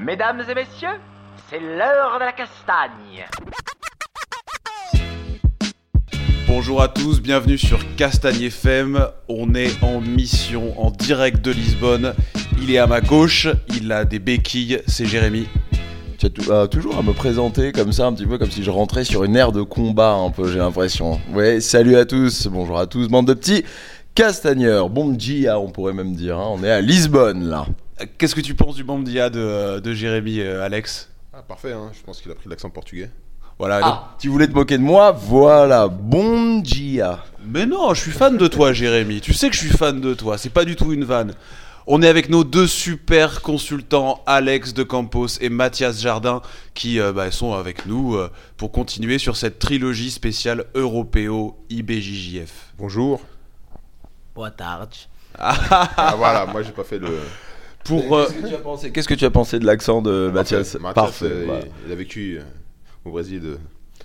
Mesdames et messieurs, c'est l'heure de la castagne. Bonjour à tous, bienvenue sur Castagne FM. On est en mission en direct de Lisbonne. Il est à ma gauche, il a des béquilles, c'est Jérémy. Tu as euh, toujours à me présenter comme ça, un petit peu comme si je rentrais sur une ère de combat, un peu, j'ai l'impression. Ouais, salut à tous, bonjour à tous, bande de petits castagneurs. Bon dia, on pourrait même dire. hein. On est à Lisbonne, là. Qu'est-ce que tu penses du Bamdia de, de Jérémy, euh, Alex Ah, parfait, hein. je pense qu'il a pris l'accent portugais. Voilà. Ah, tu voulais te moquer de moi Voilà, bon dia. Mais non, je suis fan de toi, Jérémy. Tu sais que je suis fan de toi, c'est pas du tout une vanne. On est avec nos deux super consultants, Alex de Campos et Mathias Jardin, qui euh, bah, sont avec nous euh, pour continuer sur cette trilogie spéciale Européo IBJJF. Bonjour. Boa tarde. Ah voilà, moi j'ai pas fait le. Pour, euh, Qu'est-ce que tu as pensé, qu'est-ce que tu as pensé de l'accent de Mathias? Mathias, Parfait. euh, voilà. il, il a vécu euh, au Brésil de,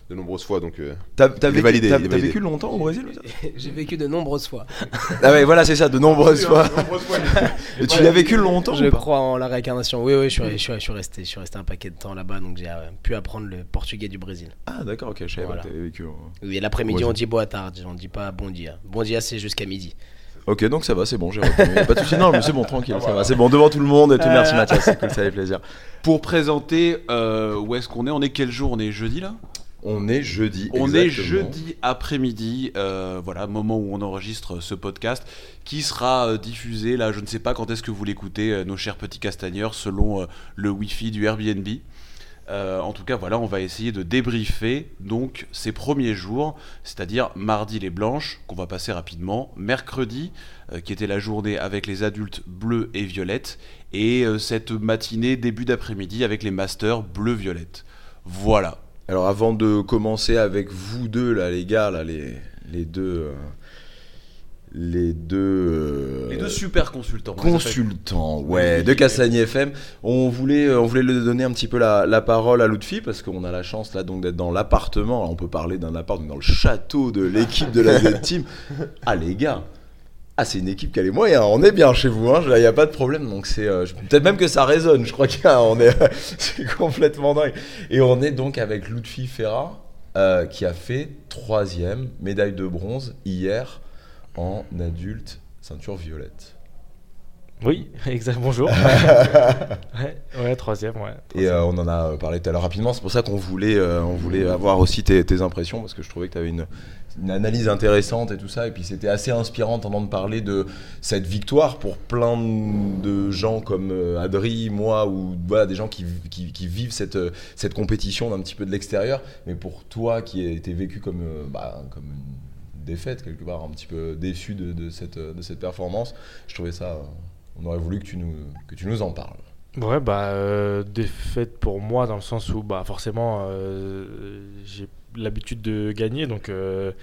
de nombreuses fois, donc. euh, T'as t'as il est vécu, validé, t'as- il est t'as validé. vécu longtemps au Brésil J'ai vécu de nombreuses fois. Ah ouais, voilà, c'est ça, de nombreuses fois. Et tu l'as vécu longtemps Je crois en la réincarnation. Oui, oui, je suis, je suis, je suis resté, je suis resté un paquet de temps là-bas, donc j'ai euh, pu apprendre le portugais du Brésil. Ah d'accord, ok, je savais Voilà. pas que t'avais vécu. hein. Oui, et l'après-midi, on dit boa tarde, on dit pas bon dia. Bon dia, c'est jusqu'à midi. Ok, donc ça va, c'est bon, j'ai Pas de soucis, non, mais c'est bon, tranquille, ça va. C'est bon, devant tout le monde et tout. Merci Mathias, c'est cool, ça fait plaisir. pour présenter euh, où est-ce qu'on est, on est quel jour? On est jeudi là? On est jeudi. On est jeudi après-midi, euh, voilà, moment où on enregistre ce podcast, qui sera euh, diffusé, là, je ne sais pas quand est-ce que vous l'écoutez, euh, nos chers petits castagneurs, selon euh, le Wi-Fi du Airbnb. Euh, en tout cas, voilà, on va essayer de débriefer donc ces premiers jours, c'est-à-dire mardi les blanches, qu'on va passer rapidement, mercredi, euh, qui était la journée avec les adultes bleus et violettes, et euh, cette matinée, début d'après-midi, avec les masters bleu-violette. Voilà. Alors avant de commencer avec vous deux, là, les gars, là, les, les deux. Les deux. euh, Les deux super consultants. Consultants, ouais, de Cassagne FM. On voulait, euh, on voulait le donner un petit peu la, la parole à Lutfi parce qu'on a la chance là donc d'être dans l'appartement. On peut parler d'un appart, donc dans le château de l'équipe de la Z-Team. Ah les gars, ah c'est une équipe qui a les moyens. On est bien chez vous, hein. Il n'y a pas de problème. Donc c'est euh, peut-être même que ça résonne. Je crois qu'il y a, on est, c'est complètement dingue. Et on est donc avec Lutfi Ferra euh, qui a fait troisième médaille de bronze hier en adulte ceinture violette. Oui, exact, bonjour. ouais, ouais, troisième, ouais. Et euh, on en a parlé tout à l'heure rapidement, c'est pour ça qu'on voulait, euh, on voulait avoir aussi tes, tes impressions, parce que je trouvais que tu avais une, une analyse intéressante et tout ça, et puis c'était assez inspirant d'entendre parler de cette victoire pour plein de gens comme euh, Adri, moi, ou voilà, des gens qui, qui, qui vivent cette, euh, cette compétition d'un petit peu de l'extérieur, mais pour toi qui a été vécu comme, euh, bah, comme une défaite quelque part, un petit peu déçu de, cette, de cette performance, je trouvais ça, euh, on aurait voulu que tu nous, que tu nous en parles. Ouais, bah, euh, défaite pour moi dans le sens où, bah, forcément, euh, j'ai l'habitude de gagner, donc euh,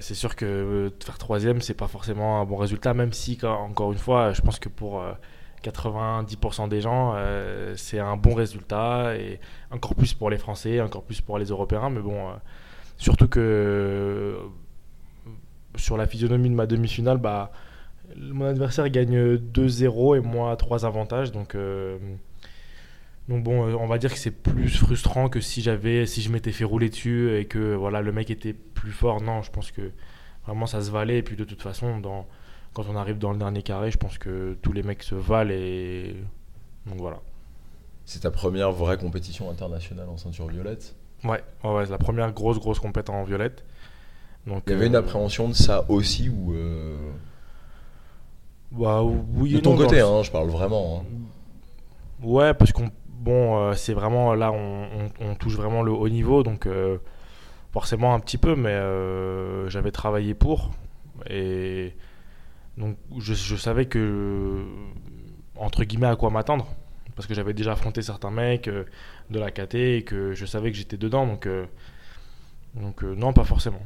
c'est sûr que faire troisième, c'est pas forcément un bon résultat, même si, encore une fois, je pense que pour euh, 90% des gens, c'est un bon résultat, et encore plus pour les Français, encore plus pour les Européens, mais bon, surtout que sur la physionomie de ma demi-finale, bah, mon adversaire gagne 2-0 et moi 3 avantages. Donc, euh, donc bon, euh, on va dire que c'est plus frustrant que si j'avais, si je m'étais fait rouler dessus et que voilà, le mec était plus fort. Non, je pense que vraiment ça se valait. Et puis de toute façon, dans, quand on arrive dans le dernier carré, je pense que tous les mecs se valent. Et donc voilà. C'est ta première vraie compétition internationale en ceinture violette? Ouais, ouais, ouais, c'est la première grosse, grosse compète en violette. Donc, Il y avait une euh, appréhension de ça aussi ou euh, bah, oui de ton non, côté, hein, je parle vraiment. hein. Ouais, parce qu'on bon, euh, c'est vraiment là, on, on- on touche vraiment le haut niveau, donc euh, forcément un petit peu, mais euh, j'avais travaillé pour et donc je, je savais que entre guillemets à quoi m'attendre, parce que j'avais déjà affronté certains mecs de la KT et que je savais que j'étais dedans, donc donc non, pas forcément.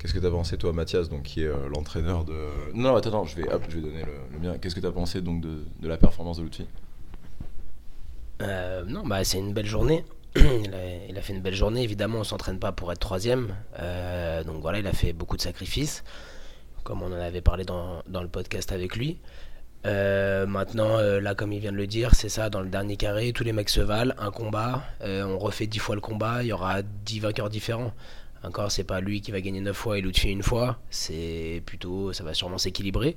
Qu'est-ce que t'as pensé toi, Mathias, donc qui est euh, l'entraîneur de Non, attends, je vais, hop, je vais donner le, mien. Qu'est-ce que t'as pensé donc de, la performance de l'outil Euh, non, bah, c'est une belle journée. il, a, fait une belle journée. Évidemment, on s'entraîne pas pour être troisième. Euh, donc voilà, il a fait beaucoup de sacrifices, comme on en avait parlé dans, dans le podcast avec lui. Euh, maintenant, là, comme il vient de le dire, c'est ça, dans le dernier carré, tous les mecs se valent, un combat, on refait 10 fois le combat, il y aura 10 vainqueurs différents. Encore, c'est pas lui qui va gagner 9 fois et Lutfi une fois, c'est plutôt, ça va sûrement s'équilibrer.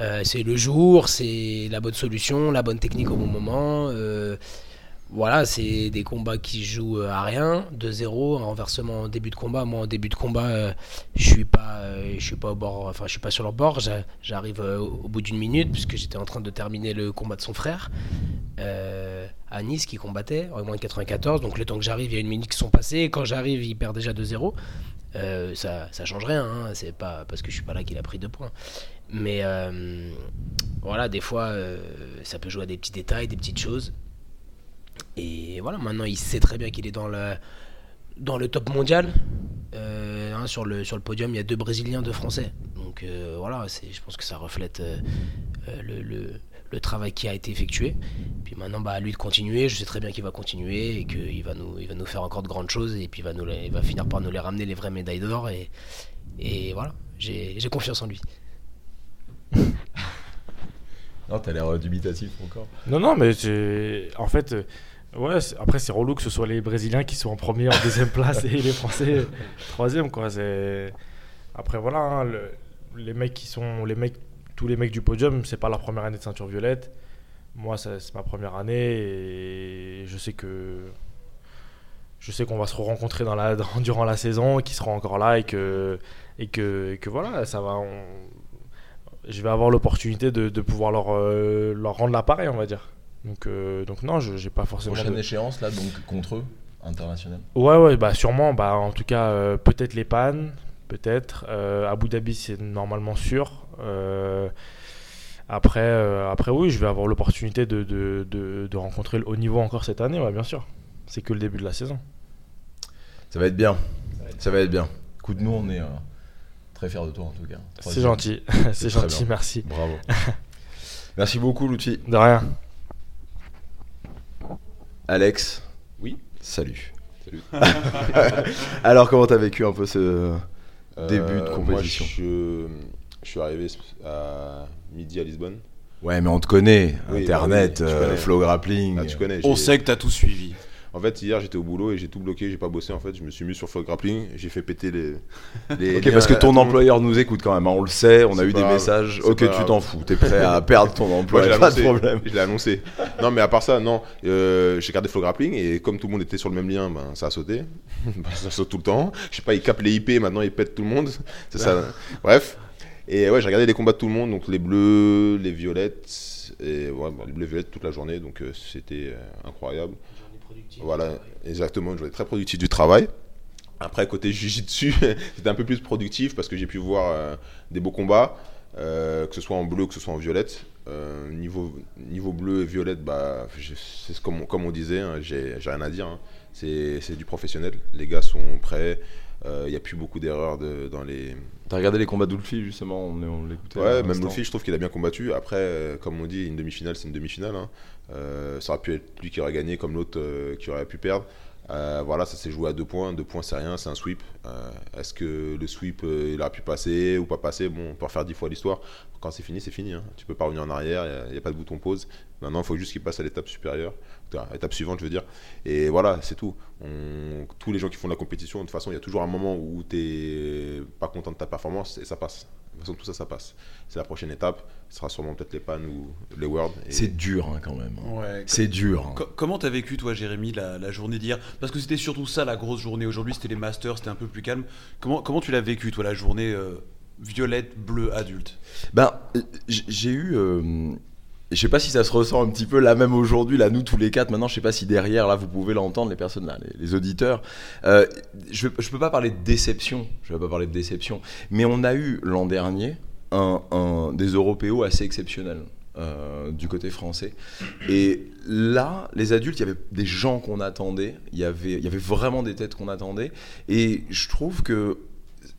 Euh, c'est le jour, c'est la bonne solution, la bonne technique au bon moment. euh, voilà, c'est des combats qui jouent à rien, 2-0, un en début de combat. Moi, en début de combat, euh, je suis pas, euh, je suis pas au bord, enfin, je suis pas sur leur bord. J'a- J'arrive euh, au bout d'une minute puisque j'étais en train de terminer le combat de son frère euh, à Nice qui combattait en moins de 94. Donc le temps que j'arrive, il y a une minute qui sont passées. Quand j'arrive, il perd déjà 2-0. Euh, ça, ça change rien. hein. C'est pas parce que je suis pas là qu'il a pris deux points. Mais euh, voilà, des fois, euh, ça peut jouer à des petits détails, des petites choses. Et voilà, maintenant il sait très bien qu'il est dans le, dans le top mondial. Euh, hein, sur, le, sur le podium, il y a deux Brésiliens, deux Français. Donc euh, voilà, c'est, je pense que ça reflète euh, le, le- le travail qui a été effectué. Puis maintenant, bah, à lui de continuer. Je sais très bien qu'il va continuer et qu'il va nous, il va nous faire encore de grandes choses. Et puis il va, nous, il va finir par nous les ramener les vraies médailles d'or. Et, et voilà, j'ai, confiance en lui. Non, t'as l'air dubitatif encore. Non, non, mais. En fait, euh, ouais, après, c'est relou que ce soit les Brésiliens qui sont en première, en deuxième place et les Français troisième, quoi. C'est. Après, voilà, hein, le- les mecs qui sont. Les mecs, tous les mecs du podium, c'est pas leur première année de ceinture violette. Moi, c'est ma première année et je sais que. Je sais qu'on va se rencontrer dans la, dans- durant la saison, qu'ils seront encore là et que, et que, et que voilà, ça va. on- je vais avoir l'opportunité de, de pouvoir leur, euh, leur rendre l'appareil, on va dire. Donc, euh, donc non, je j'ai pas forcément. Prochaine de- échéance, là, donc contre eux, international. Ouais, ouais, bah sûrement. Bah, en tout cas, euh, peut-être les pannes, peut-être. Euh, Abu Dhabi, c'est normalement sûr. Euh, après, après, oui, je vais avoir l'opportunité de, de, de, rencontrer le haut niveau encore cette année, ouais, bien sûr. C'est que le début de la saison. Ça va être bien. Ça va être bien. Écoute, nous, on est très fiers de toi, en tout cas. C'est gentil, c'est gentil, bien. merci. Bravo. Merci beaucoup, Lutfi. De rien. Alex. Oui. Salut. Salut. Alors, comment t'as vécu un peu ce début de Euh, compétition? Moi, je, je suis arrivé à midi à Lisbonne. Ouais, mais on te connaît. Oui, Internet, bah oui, tu euh, connais. flow grappling. Ah, tu connais. On sait que t'as tout suivi. En fait, hier, j'étais au boulot et j'ai tout bloqué. J'ai pas bossé. En fait, je me suis mis sur Flow Grappling. J'ai fait péter les. les Ok, parce que à ton employeur nous écoute quand même, hein, on le sait, on a eu des grave, messages. Ok, tu t'en fous, t'es prêt à perdre ton emploi, l'ai pas de problème. Je l'ai annoncé. Non, mais à part ça, non. Euh, j'ai gardé Flow Grappling et comme tout le monde était sur le même lien, ben, ça a sauté. Ben, ça saute tout le temps. Je sais pas, ils capent les IP, maintenant ils pètent tout le monde. C'est ça. Bref. Et ouais, j'ai regardé les combats de tout le monde, donc les bleus, les violettes, et ouais, bon, les bleus violettes toute la journée, donc euh, c'était euh, incroyable. Voilà, exactement, une journée très productive du travail. Après, côté Jiu-Jitsu, c'était un peu plus productif parce que j'ai pu voir euh, des beaux combats, euh, que ce soit en bleu, que ce soit en violette. Euh, niveau, niveau bleu et violette, bah, c'est comme, comme on disait, hein, j'ai j'ai rien à dire. hein. C'est du professionnel. Les gars sont prêts. Euh, Il n'y a plus beaucoup d'erreurs de- dans les, T'as regardé les combats d'Ulfi justement, on, on l'écoutait. Ouais, même. Luffy, je trouve qu'il a bien combattu. Après, euh, comme on dit, une demi-finale, c'est une demi-finale. hein. Euh, ça aurait pu être lui qui aurait gagné, comme l'autre euh, qui aurait pu perdre. Euh, voilà, ça s'est joué à deux points. Deux points, c'est rien, c'est un sweep. Euh, Est-ce que le sweep, euh, il aurait pu passer ou pas passer? Bon, on peut refaire dix fois l'histoire. Quand c'est fini, c'est fini. hein. Tu peux pas revenir en arrière, il n'y a, pas de bouton pause. Maintenant, il faut juste qu'il passe à l'étape supérieure, à l'étape suivante, je veux dire. Et voilà, c'est tout. Tous les gens qui font de la compétition, de toute façon, il y a toujours un moment où tu n'es pas content de ta performance et ça passe. De toute façon, tout ça, ça passe. C'est la prochaine étape. Ce sera sûrement peut-être les pannes ou les worlds. Et- C'est dur hein, quand même. Ouais. C'est dur. hein. Co- comment t'as vécu toi Jérémy la, la journée d'hier? Parce que c'était surtout ça la grosse journée aujourd'hui, c'était les masters, c'était un peu plus calme. Comment, comment tu l'as vécu toi la journée euh, violette, bleue, adulte? Ben, euh, j'ai eu. euh, je sais pas si ça se ressent un petit peu là même aujourd'hui, là nous tous les quatre. Maintenant, je sais pas si derrière là vous pouvez l'entendre les personnes là, les, auditeurs. Euh, je, je peux pas parler de déception, je vais pas parler de déception, mais on a eu l'an dernier un, des Européos assez exceptionnels. euh, du côté français. Et là les adultes il y avait des gens qu'on attendait. Y il y avait vraiment des têtes qu'on attendait. Et je trouve que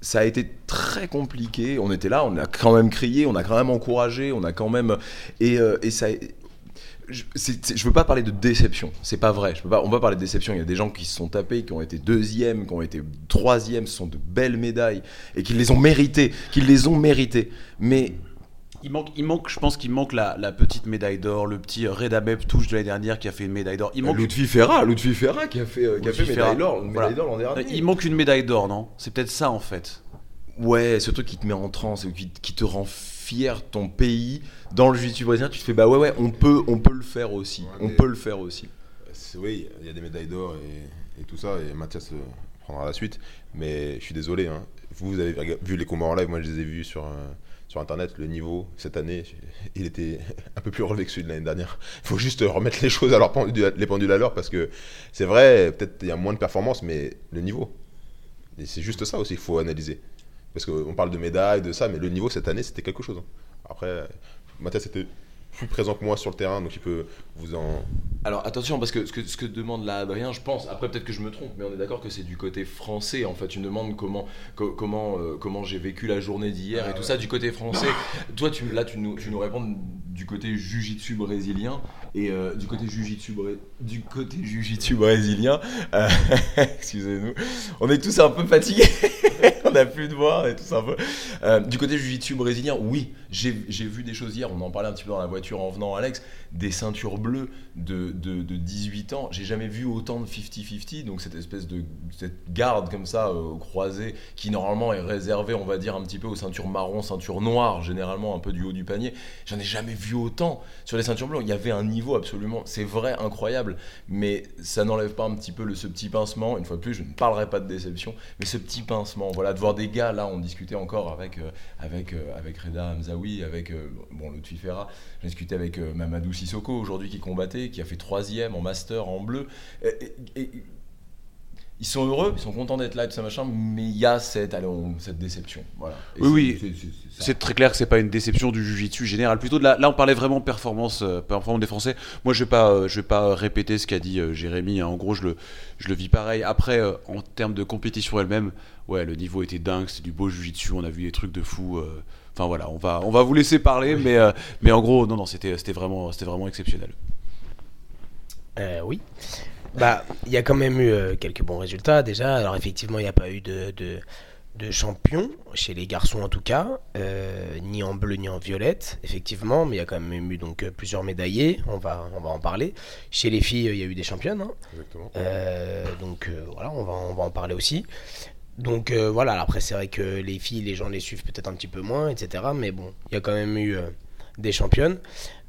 ça a été très compliqué. On était là, on a quand même crié, on a quand même encouragé, on a quand même et, euh, et ça. Je, je veux pas parler de déception, c'est pas vrai. Je peux pas, on va parler de déception. Il y a des gens qui se sont tapés, qui ont été deuxièmes, qui ont été troisièmes. Ce sont de belles médailles et qui les ont méritées, qui les ont méritées. Mais Il manque, il manque, je pense qu'il manque la, la petite médaille d'or, le petit Reda Beb touche de l'année dernière qui a fait une médaille d'or. Il manque, Lutfi Ferra, Lutfi Ferra qui a fait, euh, qui a fait médaille d'or, Voilà. l'an dernier. il manque une médaille d'or, non? C'est peut-être ça en fait. Ouais, ce truc qui te met en transe, qui, qui te rend fier ton pays. Dans le jiu-jitsu brésilien, tu te fais bah ouais ouais, on peut, on peut le faire aussi. Ouais, on peut le faire aussi. Oui, il y a des médailles d'or et, et tout ça, et Mathias euh, prendra la suite. Mais je suis désolé, hein. Vous, avez vu les combats en live, moi je les ai vus sur, euh, sur internet. Le niveau cette année, il était un peu plus relevé que celui de l'année dernière. Il faut juste remettre les choses à leur pendu- les pendules à l'heure parce que c'est vrai, peut-être il y a moins de performance, mais le niveau. Et c'est juste ça aussi qu'il faut analyser. Parce qu'on parle de médailles, de ça, mais le niveau cette année c'était quelque chose. hein. Après, Mathias était plus présent que moi sur le terrain, donc il peut vous en. Alors attention, parce que ce que, ce que demande là Adrien, je pense, après peut-être que je me trompe, mais on est d'accord que c'est du côté français. En fait, tu me demandes comment, co- comment, euh, comment j'ai vécu la journée d'hier et tout ça du côté français. Toi, tu, là, tu nous, tu nous réponds du côté jujitsu brésilien et euh, du côté jujitsu du côté jujitsu brésilien. euh, Excusez-nous, on est tous un peu fatigués. on n'a plus de voix, tous un peu. Euh, du côté jiu-jitsu brésilien, oui, j'ai vu des choses hier, on en parlait un petit peu dans la voiture en venant, Alex, des ceintures bleues de, de, de 18 ans. J'ai jamais vu autant de 50-50, donc cette espèce de cette garde comme ça, euh, croisée, qui normalement est réservée, on va dire, un petit peu aux ceintures marron, ceintures noires, généralement un peu du haut du panier. J'en ai jamais vu autant sur les ceintures bleues. Il y avait un niveau absolument, c'est vrai, incroyable, mais ça n'enlève pas un petit peu ce petit pincement. Une fois de plus, je ne parlerai pas de déception, mais ce petit pincement, voilà, de voir des gars, là, on discutait encore avec, euh, avec, euh, avec Reda Hamzaoui, avec euh, bon, Lutfi Ferra, j'ai discuté avec Mamadou Sissoko aujourd'hui qui combattait, qui a fait troisième en master en bleu. Et- ils sont heureux, ils sont contents d'être là et tout ça machin, mais il y a cette, allez, on- cette déception. Voilà. Et Oui, c'est- oui. c'est- très clair que c'est pas une déception du jujitsu général. Plutôt de la, là, on parlait vraiment performance, euh, performance des Français. Moi, je vais pas, euh, je vais pas répéter ce qu'a dit euh, Jérémy. hein. En gros, je le, je le vis pareil. Après, euh, en termes de compétition elle-même, ouais, le niveau était dingue. C'est du beau jujitsu. On a vu des trucs de fou. euh. Enfin voilà, on va, on va vous laisser parler, mais, euh, mais en gros, non, non, c'était, c'était vraiment, c'était vraiment exceptionnel. Euh, oui. Bah, il y a quand même eu euh, quelques bons résultats déjà. Alors effectivement, il n'y a pas eu de, de, de champion chez les garçons en tout cas, euh, ni en bleu ni en violette, effectivement. Mais il y a quand même eu donc euh, plusieurs médaillés. On va, on va en parler. Chez les filles, il y a eu des championnes. hein. Exactement. Euh, donc voilà, on va, on va en parler aussi. Donc voilà, après c'est vrai que les filles, les gens les suivent peut-être un petit peu moins, etc. Mais bon, il y a quand même eu des championnes.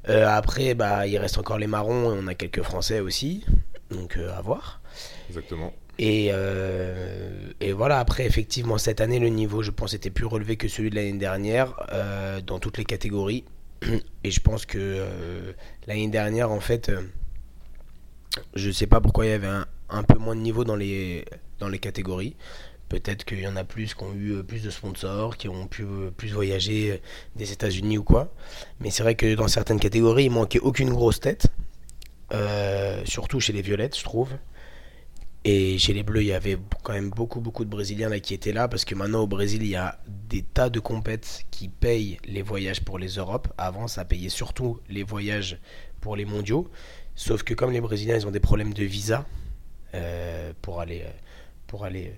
Après, bah, il reste encore les marrons et on a quelques Français aussi. Donc euh, à voir. Exactement. Et, euh, et voilà, après, effectivement, cette année, le niveau, je pense, était plus relevé que celui de l'année dernière euh, dans toutes les catégories. Et je pense que euh, l'année dernière, en fait, je sais pas pourquoi il y avait un, un peu moins de niveau dans les, dans les catégories. Peut-être qu'il y en a plus qui ont eu plus de sponsors, qui ont pu plus voyager des États-Unis ou quoi. Mais c'est vrai que dans certaines catégories, il manquait aucune grosse tête. Euh, surtout chez les violettes, je trouve. Et chez les Bleus, il y avait quand même beaucoup, beaucoup de Brésiliens là qui étaient là parce que maintenant au Brésil, il y a des tas de compètes qui payent les voyages pour les Europes. Avant, ça payait surtout les voyages pour les mondiaux. Sauf que comme les Brésiliens, ils ont des problèmes de visa euh, pour aller, euh, pour aller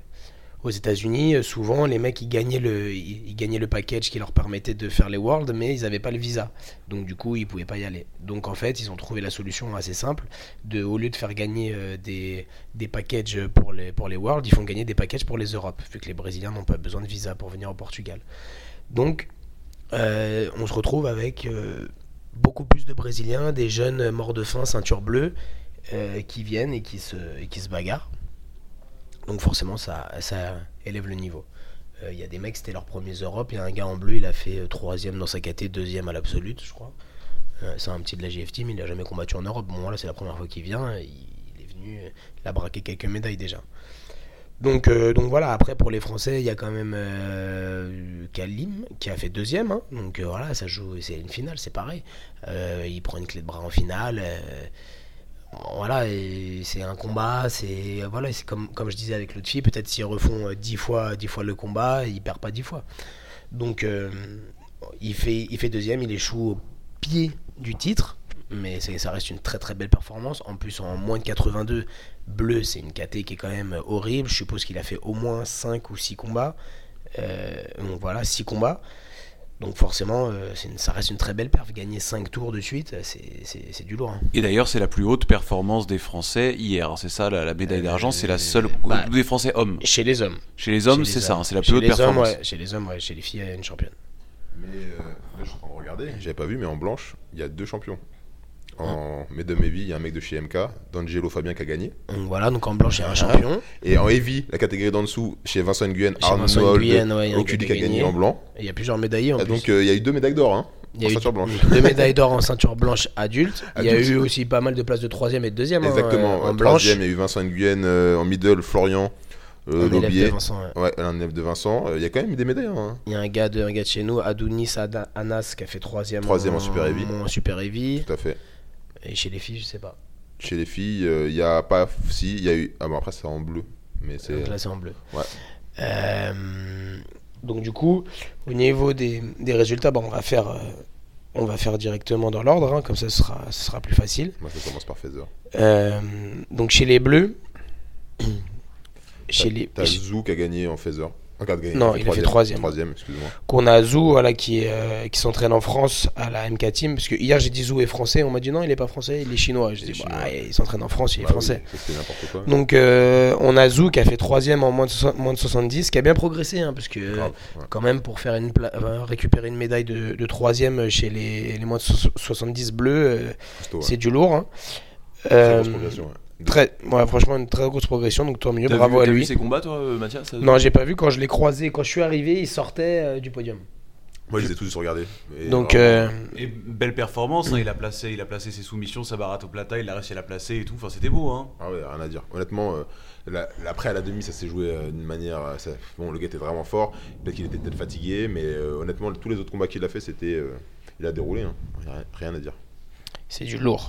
aux États-Unis, euh, souvent les mecs ils gagnaient le, ils, gagnaient le package qui leur permettait de faire les Worlds, mais ils n'avaient pas le visa. Donc du coup, ils pouvaient pas y aller. Donc en fait, ils ont trouvé la solution assez simple de, au lieu de faire gagner euh, des, des packages pour les, pour les Worlds, ils font gagner des packages pour les Europes, vu que les Brésiliens n'ont pas besoin de visa pour venir au Portugal. Donc, euh, on se retrouve avec beaucoup plus de Brésiliens, des jeunes morts de faim, ceinture bleue, qui viennent et qui se, et qui se bagarrent. Donc forcément, ça, ça élève le niveau. Euh, Il y a des mecs, c'était leur premiers Europe, et un gars en bleu, il a fait euh, troisième dans sa caté, deuxième à l'absolute, je crois. Euh, c'est un petit de la GF Team, il n'a jamais combattu en Europe. Bon, voilà, c'est la première fois qu'il vient. Il, il est venu, il a braqué quelques médailles déjà. Donc, donc voilà, après pour les Français, il y a quand même Kalim qui a fait deuxième. hein. donc voilà, ça joue, c'est une finale, c'est pareil. Il prend une clé de bras en finale. Euh, voilà, c'est un combat, c'est voilà, c'est comme, comme je disais avec l'autre fille, peut-être s'ils refont euh, 10 fois, 10 fois le combat, il perd pas 10 fois. Donc euh, il, fait, il fait deuxième, il échoue au pied du titre, mais ça reste une très très belle performance. En plus, en moins de 82, bleu, c'est une KT qui est quand même horrible. Je suppose qu'il a fait au moins 5 ou 6 combats. Euh, donc voilà, 6 combats. Donc forcément, euh, c'est une- ça reste une très belle perf. Gagner 5 tours de suite, euh, c'est- du lourd. hein. Et d'ailleurs, c'est la plus haute performance des Français hier. hein, C'est ça, la, la médaille d'argent, c'est la seule bah, des Français hommes. Chez les hommes. Chez les hommes, c'est ça, hein, c'est la Chez plus haute hommes, performance. ouais, Chez les hommes, ouais, chez les filles, il y a une championne. Mais euh, là, je suis en train de regarder, j'avais pas vu, mais en blanche, il y a deux champions. En Mesdames Heavy, il y a un mec de chez MK, D'Angelo Fabien, qui a gagné. Donc voilà, donc en blanche, il y a un champion. Et en Heavy, la catégorie d'en dessous, chez Vincent Nguyen, Chez Vincent Arnold Nguyen, ouais, il y a un Oculi gars qui a gagné en blanc. Et il y a plusieurs médaillés en plus. donc euh, il y a eu deux médailles d'or, hein, il y a en eu ceinture blanche. deux médailles d'or en ceinture blanche adulte. Il y a eu aussi pas mal de places de troisième et de deuxième hein, Exactement. euh, en ouais, blanche. Troisième, il y a eu Vincent Nguyen, euh, en middle, Florian, euh, Un élève de Laubier. Vincent, ouais. Ouais, un élève de Vincent. Euh, Il y a quand même eu des médailles. Hein. Il y a un gars de, un gars de chez nous, Adounis Anas, qui a fait troisième, Troisième en Super Heavy. en Super Heavy. Tout à fait. Et chez les filles, je sais pas. Chez les filles, euh, il y a pas. Si, il y a eu. Ah bon, après, c'est en bleu. Mais c'est. Donc là, c'est en bleu. Ouais. Euh, donc du coup, au niveau des, des résultats, bon, on va faire, euh, on va faire directement dans l'ordre, hein, comme ça, ce sera, ce sera plus facile. Moi, ça commence par Feather. Euh, donc chez les bleus, chez les, T'as Zou qui a gagné en Feather. Gagné, Non, il a fait troisième. Troisième, excuse-moi. qu'on a Zou voilà, qui, euh, qui s'entraîne en France à la MK Team. Parce que hier j'ai dit Zou est français, on m'a dit non, il est pas français, il est chinois. Je dis bah, il s'entraîne en France, il est Bah oui, français. n'importe quoi. Donc euh, on a Zou qui a fait troisième en moins de, so- moins de 70, qui a bien progressé, hein, parce que Grave, ouais. quand même pour faire une pla- euh, récupérer une médaille de, troisième chez les, les moins de so- 70 bleus, euh, ouais. c'est du lourd. hein. Euh. Très, ouais, franchement une très grosse progression, donc tant mieux, T'as bravo vu, à vu lui. ses combats, toi, euh, Mathias Non, j'ai pas vu quand je l'ai croisé, quand je suis arrivé, il sortait euh, du podium. Moi, je les ai tous regardés. Et Donc euh, Et belle performance, hein, il, a placé, il a placé ses soumissions, sa baratte au plata, il a réussi à la placer et tout. Enfin, c'était beau, hein. Ah ouais, rien à dire. Honnêtement, euh, la- après à la demi, ça s'est joué euh, d'une manière. ça- Bon, le gars était vraiment fort. Peut-être qu'il était peut-être fatigué, mais euh, honnêtement, tous les autres combats qu'il a fait, c'était. euh, il a déroulé. Hein. Rien, rien à dire. C'est du lourd.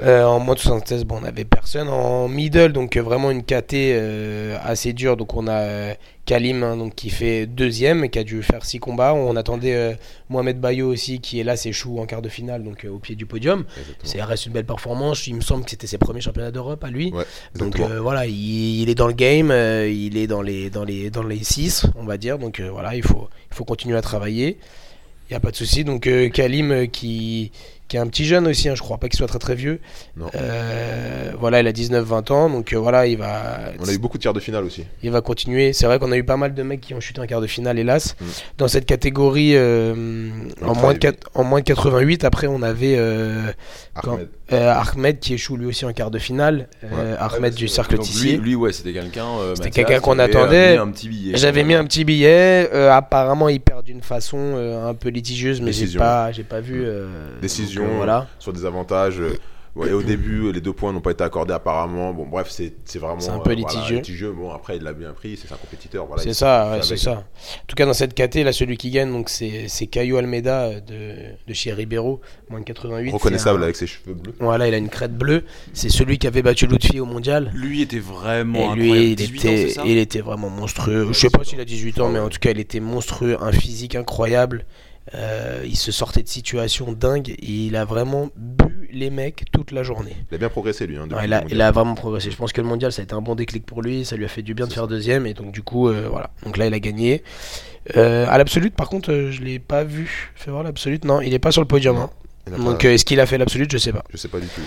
Euh, en moins de 76, bon, on avait personne. En middle, donc euh, vraiment une KT euh, assez dure. Donc on a euh, Kalim hein, donc, qui fait deuxième et qui a dû faire six combats. On attendait Mohamed Bayo aussi qui est là, s'échoue en quart de finale, donc au pied du podium. C'est reste une belle performance. Il me semble que c'était ses premiers championnats d'Europe à lui. Ouais, Donc voilà, il, il est dans le game, il est dans les dans les dans les 6, on va dire. Donc voilà, il faut il faut continuer à travailler. Il y a pas de souci. Donc Kalim qui qui est un petit jeune aussi, hein, je crois pas qu'il soit très très vieux. Non. Euh, voilà, il a 19-20 ans, donc euh, voilà, il va On a eu beaucoup de tiers de finale aussi. il va continuer. C'est vrai qu'on a eu pas mal de mecs qui ont chuté en quart de finale, hélas. Mm. Dans cette catégorie, euh, en, moins de quatre- en moins de 88, après on avait euh, Quand- Ahmed. Euh, Ahmed qui échoue lui aussi en quart de finale. Euh, Ahmed du cercle Tissier. lui, lui, ouais, c'était quelqu'un. euh, C'était quelqu'un qu'on attendait. euh, mis un petit billet. J'avais mis un petit billet. apparemment, il perd d'une façon un peu litigieuse, mais j'ai pas, j'ai pas vu. Décision. donc, voilà. Sur des avantages. Ouais, et au début, les deux points n'ont pas été accordés apparemment. Bon, bref, c'est vraiment. C'est un peu euh, voilà, litigieux. Bon, après, il l'a bien pris. C'est un compétiteur. Voilà, c'est ça, ouais, c'est ça. En tout cas, dans cette KT, là, celui qui gagne, donc c'est c'est Caio Almeida euh, de, de chez Ribeiro, moins de 88. Reconnaissable un- avec ses cheveux bleus. Voilà, il a une crête bleue. C'est celui qui avait battu Lutfi au mondial. Lui était vraiment Et incroyable. lui, il 18 ans, était, il était vraiment monstrueux. Je sais pas s'il a 18 ans, Ah mais ouais. en tout cas, il était monstrueux, un physique incroyable. Euh, il se sortait de situations dingues. Et il a vraiment bu les mecs toute la journée. Il a bien progressé, lui. Hein, Ouais, il, a, mondial. il a vraiment progressé. Je pense que le mondial, ça a été un bon déclic pour lui. Ça lui a fait du bien de faire deuxième. Et donc, du coup, euh, voilà. Donc là, il a gagné. Euh, à l'absolute, par contre, je l'ai pas vu. Fais voir l'absolute. Non, il est pas sur le podium. Hein. Donc, pas- est-ce qu'il a fait l'absolute? Je sais pas. Je sais pas du tout.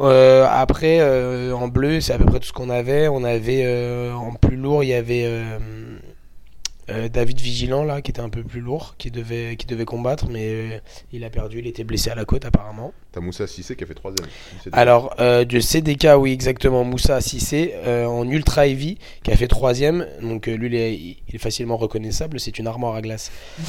Euh, après, euh, en bleu, c'est à peu près tout ce qu'on avait. On avait euh, en plus lourd, il y avait euh, David Vigilant là, qui était un peu plus lourd, qui devait, qui devait combattre, mais euh, il a perdu. Il était blessé à la côte apparemment. T'as Moussa Sissé qui a fait troisième. Alors, euh, de CDK, oui, exactement. Moussa Sissé euh, en ultra heavy, qui a fait troisième. Donc euh, lui, il est, il est facilement reconnaissable. C'est une armoire à glace.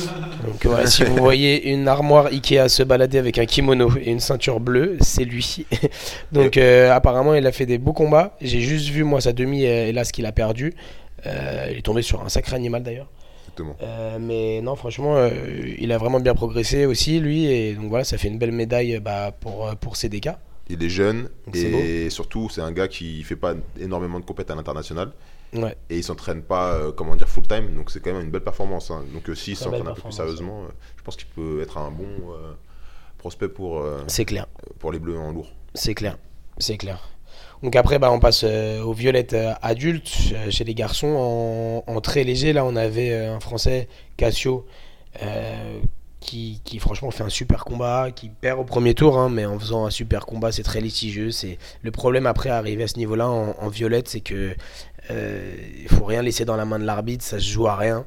Donc si vous voyez une armoire Ikea se balader avec un kimono et une ceinture bleue, c'est lui. Donc euh, apparemment, il a fait des beaux combats. J'ai juste vu moi sa demi, hélas, qu'il a perdu. Euh, il est tombé sur un sacré animal d'ailleurs. Exactement. Euh, mais non, franchement, euh, il a vraiment bien progressé aussi, lui. Et donc voilà, ça fait une belle médaille bah, pour, euh, pour CDK. Il est jeune Donc et surtout c'est un gars qui fait pas énormément de compètes à l'international Ouais. et il s'entraîne pas euh, comment dire full time donc c'est quand même une belle performance. hein. Donc euh, s'il s'entraîne un peu plus sérieusement, euh, je pense qu'il peut être un bon euh, prospect pour euh, C'est clair. pour les bleus en lourd. C'est clair, c'est clair. Donc après, bah, on passe euh, aux violettes euh, adultes euh, chez les garçons. En, très léger, là, on avait un Français, Cassio, qui, franchement fait un super combat, qui perd au premier tour, hein, mais en faisant un super combat, c'est très litigieux. C'est le problème après arriver à ce niveau-là en, violette, c'est que il faut rien laisser dans la main de l'arbitre, ça se joue à rien.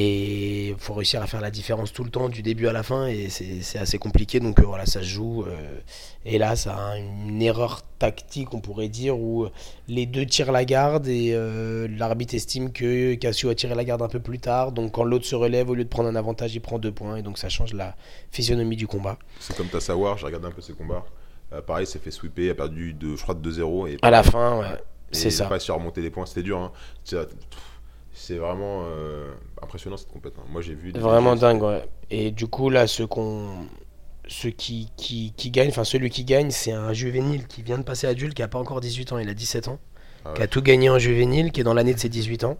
Et il faut réussir à faire la différence tout le temps, du début à la fin, et c'est assez compliqué. Donc euh, voilà, ça se joue. euh, et là, ça a une erreur tactique, on pourrait dire, où les deux tirent la garde et euh, l'arbitre estime que Cassio a tiré la garde un peu plus tard. Donc quand l'autre se relève, au lieu de prendre un avantage, il prend deux points. Et donc ça change la physionomie du combat. C'est comme Tassawar, j'ai regardé un peu ses combats. Euh, pareil, s'est fait sweeper, a perdu de, je crois de 2-0. Et À la fin, ouais, c'est ça. pas réussi à remonter les points, c'était dur. hein. C'est c'est vraiment euh, impressionnant cette compétition. Moi j'ai vu. des Vraiment dingue, ouais. Et du coup, là, ceux qu'on. Ceux qui, qui, qui gagnent, enfin celui qui gagne, c'est un juvénile qui vient de passer adulte, qui a pas encore 18 ans, il a 17 ans, Ah qui a tout gagné en juvénile, qui est dans l'année de ses 18 ans.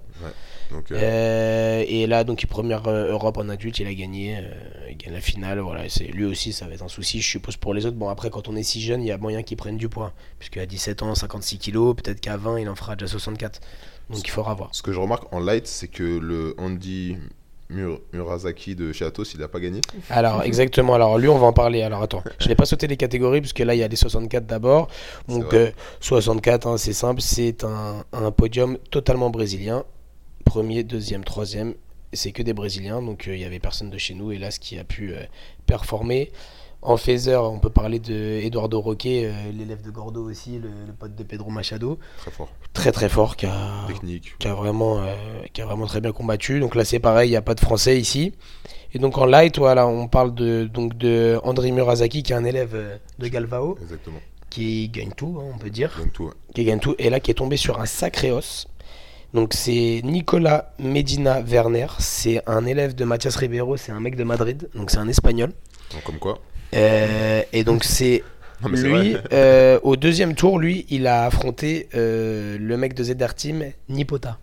Donc, euh, Euh, et là, donc, première euh, Europe en adulte, il a gagné, euh, il gagne la finale. Voilà, c'est lui aussi, ça va être un souci, je suppose, pour les autres. Bon, après, quand on est si jeune, il y a moyen qu'il prenne du poids, puisqu'à 17 ans, 56 kilos, peut-être qu'à 20, il en fera déjà 64. Donc, il faudra voir. Ce que je remarque en light, c'est que le Andy Mur- Murasaki de chez Atos, il a pas gagné. Alors, exactement. Alors, lui, on va en parler. Alors, attends, je n'ai pas sauté les catégories, puisque là, il y a les 64 d'abord. Donc, vrai. euh, 64, hein, c'est simple, c'est un, un podium totalement brésilien. Premier, deuxième, troisième, c'est que des Brésiliens. Donc, euh, il y avait personne de chez nous, hélas, qui a pu euh, performer. En phaser, on peut parler de Eduardo Roquet, euh, l'élève de Gordo aussi, le, le pote de Pedro Machado. Très fort. Très, très fort, qui a, Technique. qui a vraiment, euh, qui a vraiment très bien combattu. Donc là, c'est pareil, il n'y a pas de français ici. Et donc en light, voilà, on parle de, donc de André Murasaki, qui est un élève euh, de Galvao, Exactement. qui gagne tout, hein, on peut dire, Donc tout. ouais. qui gagne tout, et là qui est tombé sur un sacré os. Donc c'est Nicolas Medina Werner, c'est un élève de Mathias Ribeiro, c'est un mec de Madrid, donc c'est un espagnol. Donc, comme quoi. Euh, et donc c'est Non, lui, euh, au deuxième tour, lui, il a affronté euh, le mec de Zedar Team, Nipota,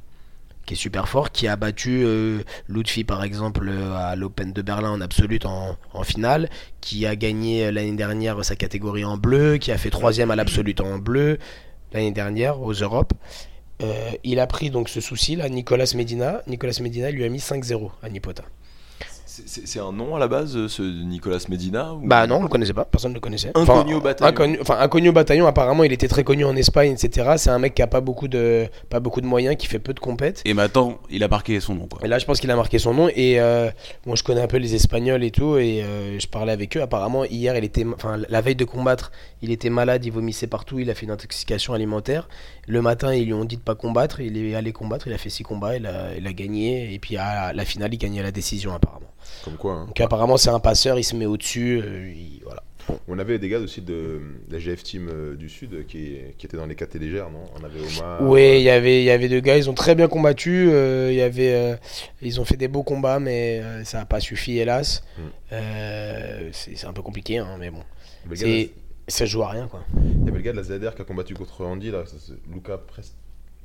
qui est super fort, qui a battu euh, Lutfi par exemple à l'Open de Berlin en absolute en, en finale, qui a gagné l'année dernière sa catégorie en bleu, qui a fait troisième à l'absolute en bleu l'année dernière aux Europes. Il a pris donc ce souci là, Nicolas Medina. Nicolas Medina lui a mis 5-0 à Nipota. C'est- un nom à la base, euh, ce Nicolas Medina ou- Bah non, on le connaissait pas, personne ne le connaissait. Inconnu au bataillon. Inconnu, enfin, inconnu au bataillon, apparemment il était très connu en Espagne, etc. C'est un mec qui a pas beaucoup de, pas beaucoup de moyens, qui fait peu de compètes. Et maintenant, il a marqué son nom. Quoi. Et là, je pense qu'il a marqué son nom. Et euh, moi, je connais un peu les Espagnols et tout. Et euh, je parlais avec eux. Apparemment, hier, il était, enfin, la veille de combattre, il était malade, il vomissait partout. Il a fait une intoxication alimentaire. Le matin, ils lui ont dit de pas combattre. Il est allé combattre. Il a fait six combats. Il a, il a gagné. Et puis à la finale, il gagnait à la décision, apparemment. Comme quoi. hein. Donc apparemment, c'est un passeur. Il se met au-dessus. euh, il- voilà. On avait des gars aussi de la GF Team euh, du Sud qui, qui étaient dans les catés légères, non? On avait Omar. Oui, il y avait, il y avait deux gars, ils ont très bien combattu. euh, il y avait, euh, ils ont fait des beaux combats, mais ça n'a pas suffi, hélas. Mm. Euh, c'est un peu compliqué, hein, mais bon. C'est, ça joue à rien, quoi. il y avait le gars de la ZR qui a combattu contre Andy, là, Luca Pres-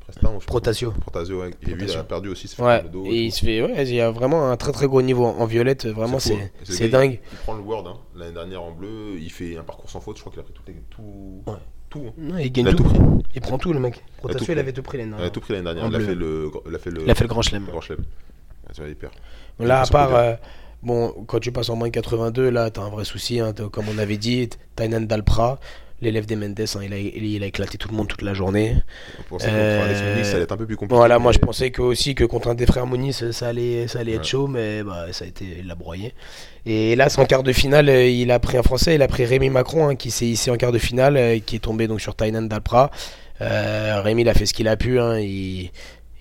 Prestin. Protasio. Protasio, ouais. Et lui, il a perdu aussi, il s'est fait Ouais, le dos. et il se fait, ouais, il y a vraiment un très très gros niveau en, violette. Vraiment, fou, c'est, hein. Le gars, dingue. Il, il prend le World hein. l'année dernière en bleu, il fait un parcours sans faute, je crois qu'il a pris tout. les- tout, Ouais. tout hein. Non, il gagne Il a tout. tout pris. Il prend tout, le mec. Protasio, il pris. avait tout pris l'année Il a dernière. tout pris l'année dernière. En Il a, bleu. fait le, il a fait le. Il a fait le grand chelem. le grand chelem. Ah, il. Là, à part, euh, bon, quand tu passes en moins de 82, là, t'as un vrai souci. hein, comme on avait dit, Tainan Dalpra, l'élève des Mendes, hein, il, a, il a éclaté tout le monde toute la journée. Pour ça, contre Euh, Alex ça allait être un peu plus compliqué. Voilà, moi je pensais que aussi que contre un des frères Moniz, ça allait, ça allait être chaud, mais bah, ça a été, il l'a broyé. Et là, en quart de finale, euh, il a pris un Français, il a pris Rémi Macron, hein, qui s'est hissé en quart de finale, euh, qui est tombé donc sur Tainan Dalpra. Euh, Rémi, il a fait ce qu'il a pu, hein, il,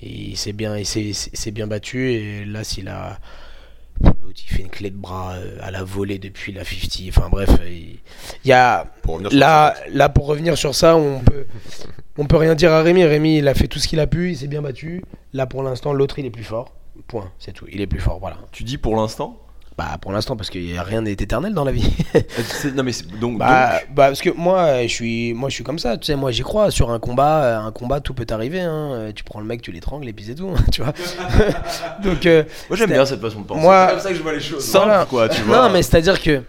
il s'est bien, il s'est bien battu, et là, s'il a. L'autre, il fait une clé de bras euh, à la volée depuis la 50. Enfin bref, euh, il il y a, Pour revenir sur Là, là, pour revenir sur ça, on peut, on peut rien dire à Rémi. Rémi, il a fait tout ce qu'il a pu, il s'est bien battu. Là, pour l'instant, l'autre, il est plus fort. Point, c'est tout. Il est plus fort, voilà. Tu dis pour l'instant Bah, pour l'instant, parce que rien n'est éternel dans la vie. Euh, c'est- Non mais c'est- donc, bah, donc- bah, parce que moi, euh, je suis, moi, je suis comme ça. Tu sais, moi, j'y crois. Sur un combat, euh, un combat, tout peut arriver. hein. Tu prends le mec, tu l'étrangles, et puis c'est tout. tu vois. Donc, euh, moi j'aime c'est- bien cette façon de penser. Moi- c'est comme ça que je vois les choses. Voilà. Quoi, tu vois. Non, mais c'est-à-dire que,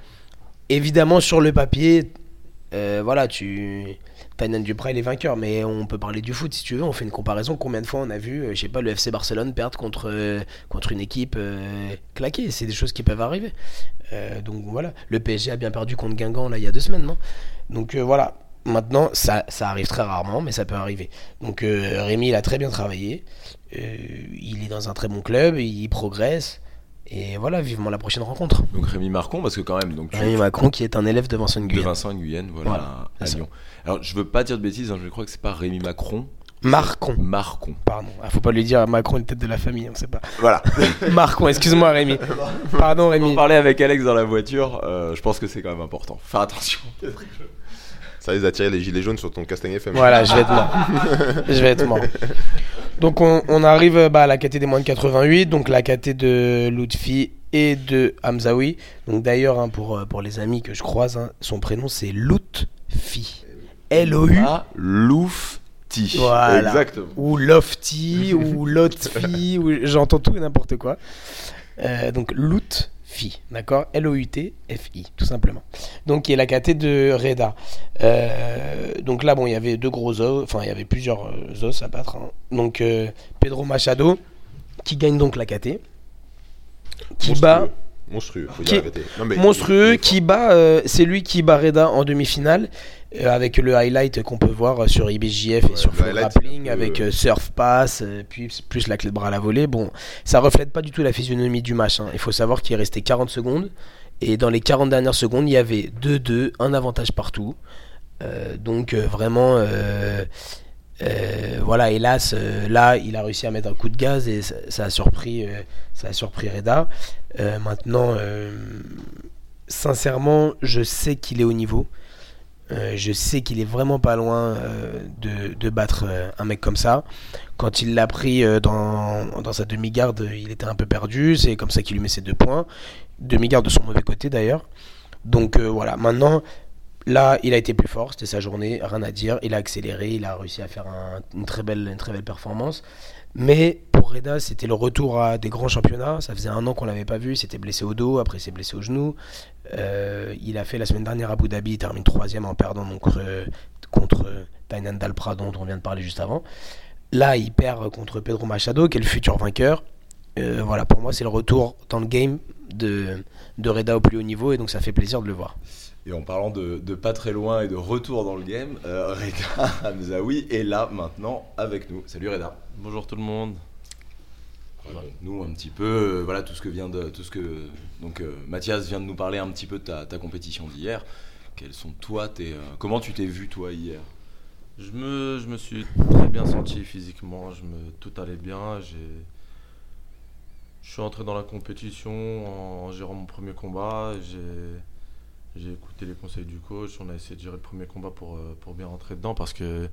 évidemment, sur le papier, euh, voilà, tu. Tainan Duprat, il est vainqueur, mais on peut parler du foot si tu veux. On fait une comparaison. Combien de fois on a vu, euh, je sais pas, le FC Barcelone perdre contre, euh, contre une équipe euh, claquée? C'est des choses qui peuvent arriver. Donc voilà, le PSG a bien perdu contre Guingamp là il y a deux semaines, non? Donc voilà. Maintenant, ça, ça arrive très rarement, mais ça peut arriver. Donc Rémi, il a très bien travaillé. Il est dans un très bon club, il progresse. Et voilà, vivement la prochaine rencontre. Donc Rémi Marcon, parce que quand même, donc tu, Rémi Macron qui est un élève de Vincent de Nguyen. Vincent Nguyen, voilà, Voilà, à. Lyon. Alors je veux pas dire de bêtises, hein, je crois que c'est pas Rémi Macron, Marcon. Marcon. Pardon, ah, faut pas lui dire Macron est tête de la famille, on sait pas. Voilà. Marcon, excuse-moi Rémi. Pardon On Rémi. parlait avec Alex dans la voiture, euh, je pense que c'est quand même important. Faire attention. Ça risque d'attirer les gilets jaunes sur ton Castagne FM. Voilà, je vais être mort. je vais être mort. Donc on, on arrive euh, bah, à la KT des moins de 88, donc la KT de Lutfi et de Hamzaoui. Donc d'ailleurs, hein, pour, euh, pour les amis que je croise, hein, son prénom c'est Lutfi. L-O-U. Ah, Loufti. Voilà. Exactement. ou Lofty, ou Lotfi, ou j'entends tout et n'importe quoi. Euh, donc Lutfi, d'accord? L-O-U-T-F-I, tout simplement. Donc qui est la KT de Reda. Euh, donc là, bon, il y avait deux gros os, enfin il y avait plusieurs euh, os à battre. hein. Donc euh, Pedro Machado, qui gagne donc la KT, qui bat Monstrueux, faut Qui- dire. Non, mais- monstrueux, qui bat, euh, c'est lui qui bat Reda en demi-finale, euh, avec le highlight qu'on peut voir euh, sur IBJF et sur Flow Grappling, peu, avec euh, Surf Pass, euh, puis plus la clé de bras à la volée. Bon, ça reflète pas du tout la physionomie du match. hein. Il faut savoir qu'il est resté 40 secondes, et dans les 40 dernières secondes, il y avait 2-2, un avantage partout. Donc vraiment, euh, voilà, hélas, euh, là, il a réussi à mettre un coup de gaz et ça, a surpris, euh, ça a surpris Reda. Maintenant, sincèrement, je sais qu'il est au niveau. Je sais qu'il est vraiment pas loin de, de battre un mec comme ça. Quand il l'a pris dans, dans sa demi-garde, il était un peu perdu. C'est comme ça qu'il lui met ses deux points. Demi-garde de son mauvais côté d'ailleurs. Donc voilà, maintenant, là, il a été plus fort. C'était sa journée, rien à dire. Il a accéléré, il a réussi à faire un- une, très belle, une très belle performance. Mais pour Reda, c'était le retour à des grands championnats. Ça faisait un an qu'on l'avait pas vu. Il s'était blessé au dos, après s'est blessé au genou. Euh, il a fait la semaine dernière à Abu Dhabi, il termine troisième en perdant donc, euh, contre euh, Tainan Dalpra dont on vient de parler juste avant. Là, il perd contre Pedro Machado, qui est le futur vainqueur. Voilà, pour moi, c'est le retour dans le game de, de Reda au plus haut niveau, et donc ça fait plaisir de le voir. Et en parlant de, de pas très loin et de retour dans le game, euh, Reda Hamzaoui est là maintenant avec nous. Salut Reda. Bonjour tout le monde. Nous un petit peu, euh, voilà tout ce que vient de tout ce que donc euh, Mathias vient de nous parler un petit peu de ta, ta compétition d'hier. Quels sont toi tes euh, comment tu t'es vu toi hier? Je me, je me suis très bien senti physiquement, je me, tout allait bien. J'ai, je suis entré dans la compétition en, en gérant mon premier combat. J'ai, j'ai écouté les conseils du coach. On a essayé de gérer le premier combat pour, euh, pour bien rentrer dedans parce que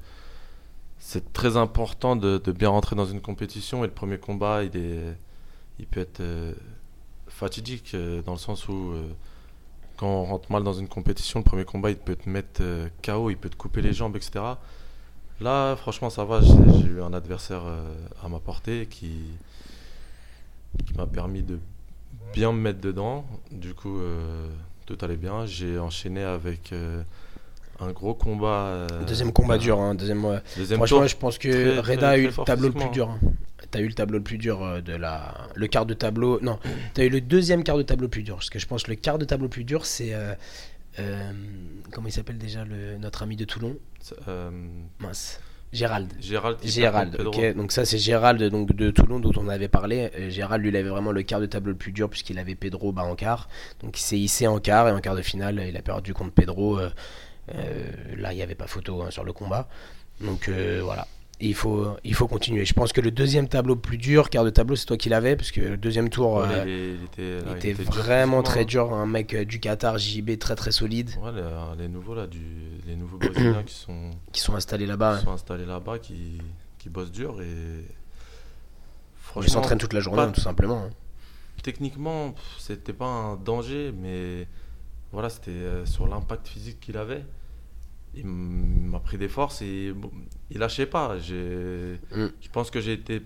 c'est très important de, bien rentrer dans une compétition. Et le premier combat, il, est, il peut être euh, fatidique euh, dans le sens où quand on rentre mal dans une compétition, le premier combat, il peut te mettre KO, il peut te couper les jambes, etc. Là, franchement, ça va. J'ai eu un adversaire à ma portée qui, qui m'a permis de bien me mettre dedans. Du coup, tout allait bien. J'ai enchaîné avec euh, un gros combat. euh, Deuxième combat dur, hein, deuxième. Deuxième Franchement, tour. je pense que très, Reda très, a eu le tableau le plus dur. hein. T'as eu le tableau le plus dur euh, de la. Le quart de tableau. Non, t'as eu le deuxième quart de tableau le plus dur. Parce que je pense que le quart de tableau le plus dur, c'est. euh, euh, comment il s'appelle déjà le, notre ami de Toulon? Euh, Mince. Gérald. Gérald. Gérald, perd contre ok. Donc ça c'est Gérald donc de Toulon dont on avait parlé. Euh, Gérald lui il avait vraiment le quart de tableau le plus dur puisqu'il avait Pedro bas en quart. Donc il s'est hissé en quart et en quart de finale il a perdu contre Pedro. Euh, euh, là il n'y avait pas photo hein, sur le combat. Donc euh, voilà. Il faut, il faut continuer. Je pense que le deuxième tableau plus dur, quart de tableau, c'est toi qui l'avais, parce que le deuxième tour, Ouais, euh, il, était, il vraiment très dur. Un mec euh, du Qatar, JB, très très solide, Ouais, les, les nouveaux là, du, les nouveaux brésiliens qui sont, qui sont installés qui là-bas. sont installés là-bas, qui, qui bossent dur et Ils s'entraînent toute la journée, pas- tout simplement. hein. techniquement, c'était pas un danger, mais voilà, c'était euh, sur l'impact physique qu'il avait. Il m'a pris des forces et bon, il lâchait pas. J'ai, Mm. je pense que j'ai été,